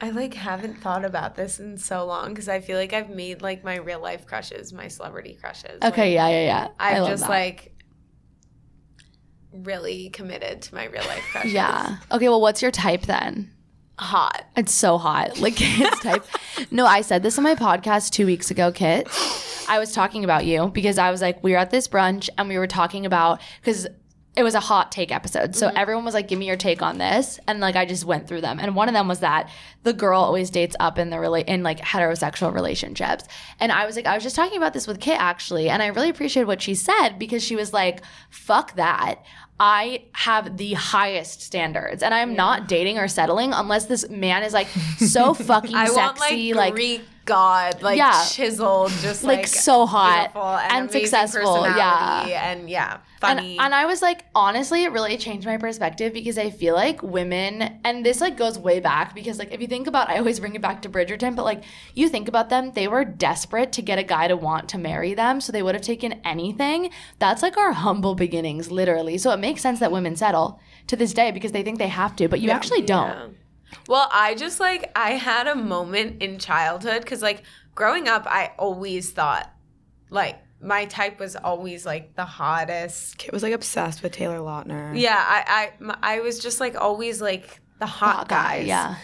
I like haven't thought about this in so long because I feel like I've made like my real life crushes, my celebrity crushes. Like, Okay, yeah, yeah, yeah. I I've just that. like really committed to my real life crushes. Yeah. Okay, well, what's your type then? Hot. It's so hot. Like Kit's type. No, I said this on my podcast two weeks ago, Kit. I was talking about you because I was like, we were at this brunch and we were talking about because it was a hot take episode. So everyone was like, give me your take on this. And like, I just went through them. And one of them was that the girl always dates up in the rela- in like heterosexual relationships. And I was like, I was just talking about this with Kit actually. And I really appreciated what she said because she was like, fuck that. I have the highest standards and I'm not dating or settling unless this man is like so fucking sexy. want like like Greek god, like Yeah. chiseled, just Like, like, so hot beautiful and successful, yeah. and yeah, and, funny. and I was like, honestly, it really changed my perspective because I feel like women, and this like goes way back because like if you think about, I always bring it back to Bridgerton, but like you think about them, they were desperate to get a guy to want to marry them, so they would have taken anything. That's like our humble beginnings, literally. So it makes sense that women settle to this day because they think they have to, but you actually don't. Well, I just like I had a moment in childhood because like growing up, I always thought like my type was always like the hottest. Kit was like obsessed with Taylor Lautner. Yeah, I I I was just like always like the hot, Hot guy, guys. yeah.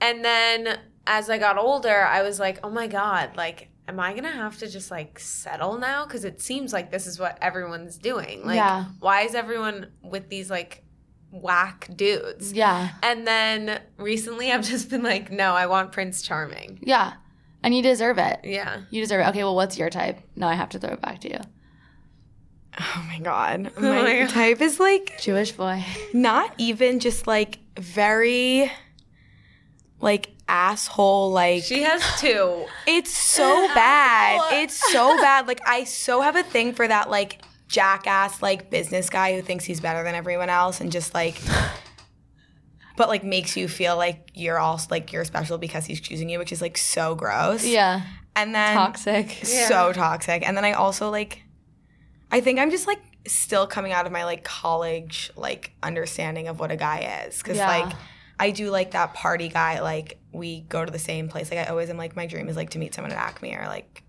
And then as I got older, I was like, oh my god, like. Am I gonna have to just like settle now? Because it seems like this is what everyone's doing. Like, Yeah. why is everyone with these like whack dudes? Yeah. And then recently I've just been like, no, I want Prince Charming. Yeah. And you deserve it. Yeah. You deserve it. Okay, well, what's your type? Now I have to throw it back to you. Oh my god. Oh my My God. type is like Jewish boy. not even just like very like asshole like She has two. it's so bad. It's so bad. Like I so have a thing for that like jackass like business guy who thinks he's better than everyone else and just like but like makes you feel like you're all like you're special because he's choosing you, which is like so gross. Yeah. And then Toxic. so toxic. And then I also like I think I'm just like still coming out of my like college like understanding of what a guy is cuz Yeah. like I do like that party guy like we go to the same place. Like I always am like my dream is like to meet someone at Acme or like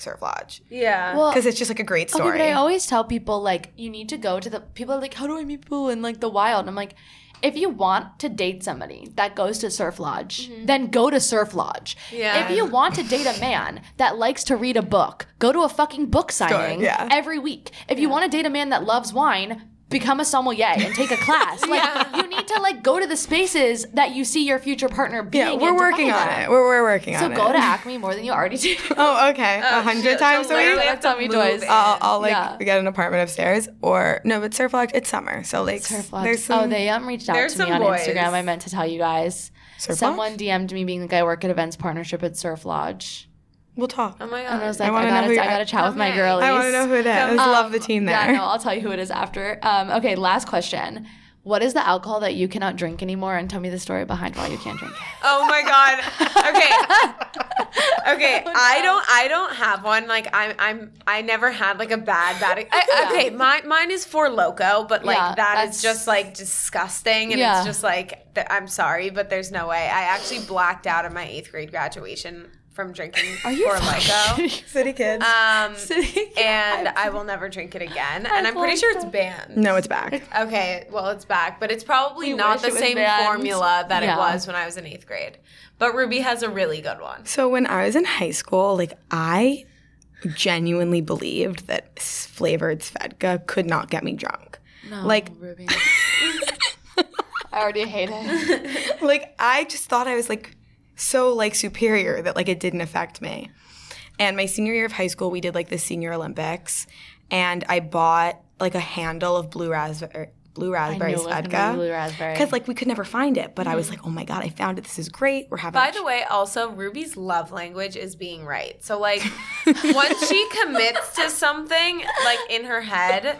Surf Lodge Yeah. Well, cuz it's just like a great story. Okay, but I always tell people like you need to go to the people are like, how do I meet people in like the wild? And I'm like, if you want to date somebody that goes to Surf Lodge, mm-hmm. then go to Surf Lodge. Yeah. If you want to date a man that likes to read a book, go to a fucking book signing yeah. every week. If you want to date a man that loves wine, become a sommelier and take a class. Like you need to like go to the spaces that you see your future partner being. yeah, we're working on it. We're, we're working So on it. So go to Acme more than you already do. Oh, okay. A hundred times she'll a literally week. have Tell me move twice. I'll, I'll like Yeah. get an apartment upstairs or no, but Surf Lodge it's summer, so like Surf Lodge. there's some oh, they um reached out There's to me some on boys. Instagram. I meant to tell you guys. Surf Someone Lodge? DM'd me being like, I work at events partnership at Surf Lodge. We'll talk. oh my god. And I was like, I, wanna know gotta, who I gotta chat with my Come girlies. I want to know who it is. Come- Love the team there. Yeah, no, I'll tell you who it is after. Um, okay, last question. What is the alcohol that you cannot drink anymore? And tell me the story behind why you can't drink. Oh my god. Okay. Okay. I don't. I don't have one. Like I'm. I'm. I never had like a bad bad. I, okay. My mine is Four Loko, but like Yeah, that's- just like disgusting, and Yeah. it's just like I'm sorry, but there's no way. I actually blacked out at my eighth grade graduation from drinking Are you Four Loko. City kids. Um, City kids. and I will never drink it again. And I'm pretty sure it's banned. no, it's back. Okay, well, it's back, but it's probably We not the same banned. formula that Yeah. it was when I was in eighth grade. But Ruby has a really good one. So when I was in high school, like I genuinely believed that flavored Svedka could not get me drunk. No, Like- Ruby. I already hate it. like I just thought I was like so like superior that like it didn't affect me. And my senior year of high school, we did like the senior Olympics, and I bought like a handle of blue raspberry er, blue raspberry knew it was gonna be Svedka blue raspberry. Because like we could never find it. But I was mm. like, oh my god, I found it. This is great. We're having. By the way, also Ruby's love language is being right. So like once she commits to something like in her head,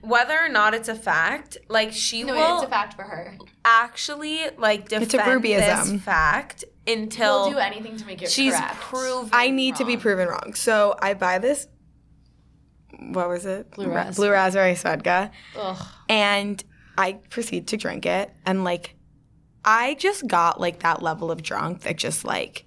whether or not it's a fact, like she No, will it's a fact for her. actually like defend a this Rubyism. fact until We'll do anything to make it she's correct. proven I need to be proven wrong. So I buy this. What was it? Blue Ra- raspberry. blue raspberry Svedka. Ugh. and I proceed to drink it and like I just got like that level of drunk that just like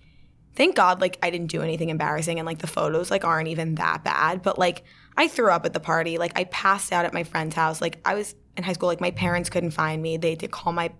thank God like I didn't do anything embarrassing and like the photos like aren't even that bad but like I threw up at the party like I passed out at my friend's house like I was in high school like my parents couldn't find me they had to call my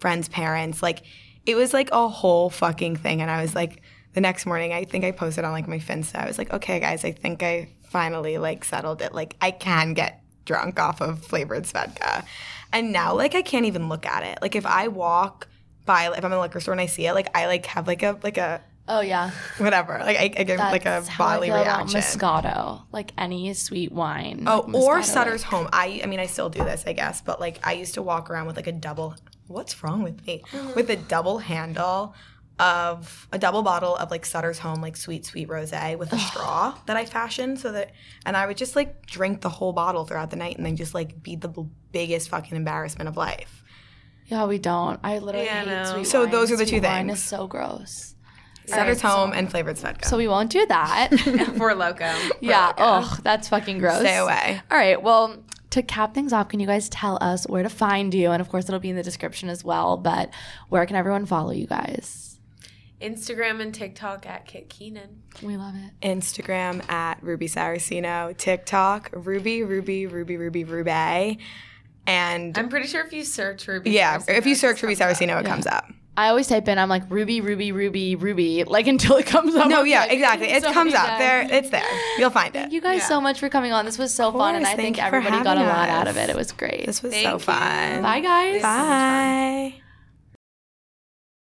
friend's parents like it was like a whole fucking thing and I was like the next morning I think I posted on like my Finsta I was like okay guys I think I finally like settled it like I can get drunk off of flavored Svedka. And now like I can't even look at it. Like if I walk by if I'm in a liquor store and I see it, like I like have like a like a Oh yeah, whatever. Like I, I get like a That's how I bodily feel about reaction. Moscato, like any sweet wine. Oh, like or Sutter's like- Home. I I mean I still do this, I guess, but like I used to walk around with like a double what's wrong with me? Mm-hmm. With a double handle of a double bottle of like Sutter's Home like sweet sweet rosé with a straw that I fashioned so that and I would just like drink the whole bottle throughout the night and then just like be the b- biggest fucking embarrassment of life. Yeah, we don't. I literally Yeah, hate no. sweet So wine. those are the two Sweet Wine things. is so gross. Sutter's Home and flavored Svedka. So we won't do that. Four Loko. yeah. Oh, that's fucking gross. Stay away. All right. Well, to cap things off, can you guys tell us where to find you? And of course, it'll be in the description as well. But where can everyone follow you guys? Instagram and TikTok at Kit Keenan. We love it. Instagram at Ruby Saracino, TikTok Ruby Ruby Ruby Ruby Ruby, and I'm pretty sure if you search Ruby. yeah, Saracino, if you search Ruby comes up. Saracino, it comes up. I always type in, I'm like Ruby, Ruby, Ruby, Ruby, like until it comes up. No, I'm yeah, like, exactly. It so comes many up there. It's there. You'll find it. Thank you guys so much for coming on. This was so fun, and. I think everybody got a having lot out of it. It was great. This was Thank so you. fun. Bye, guys. Bye.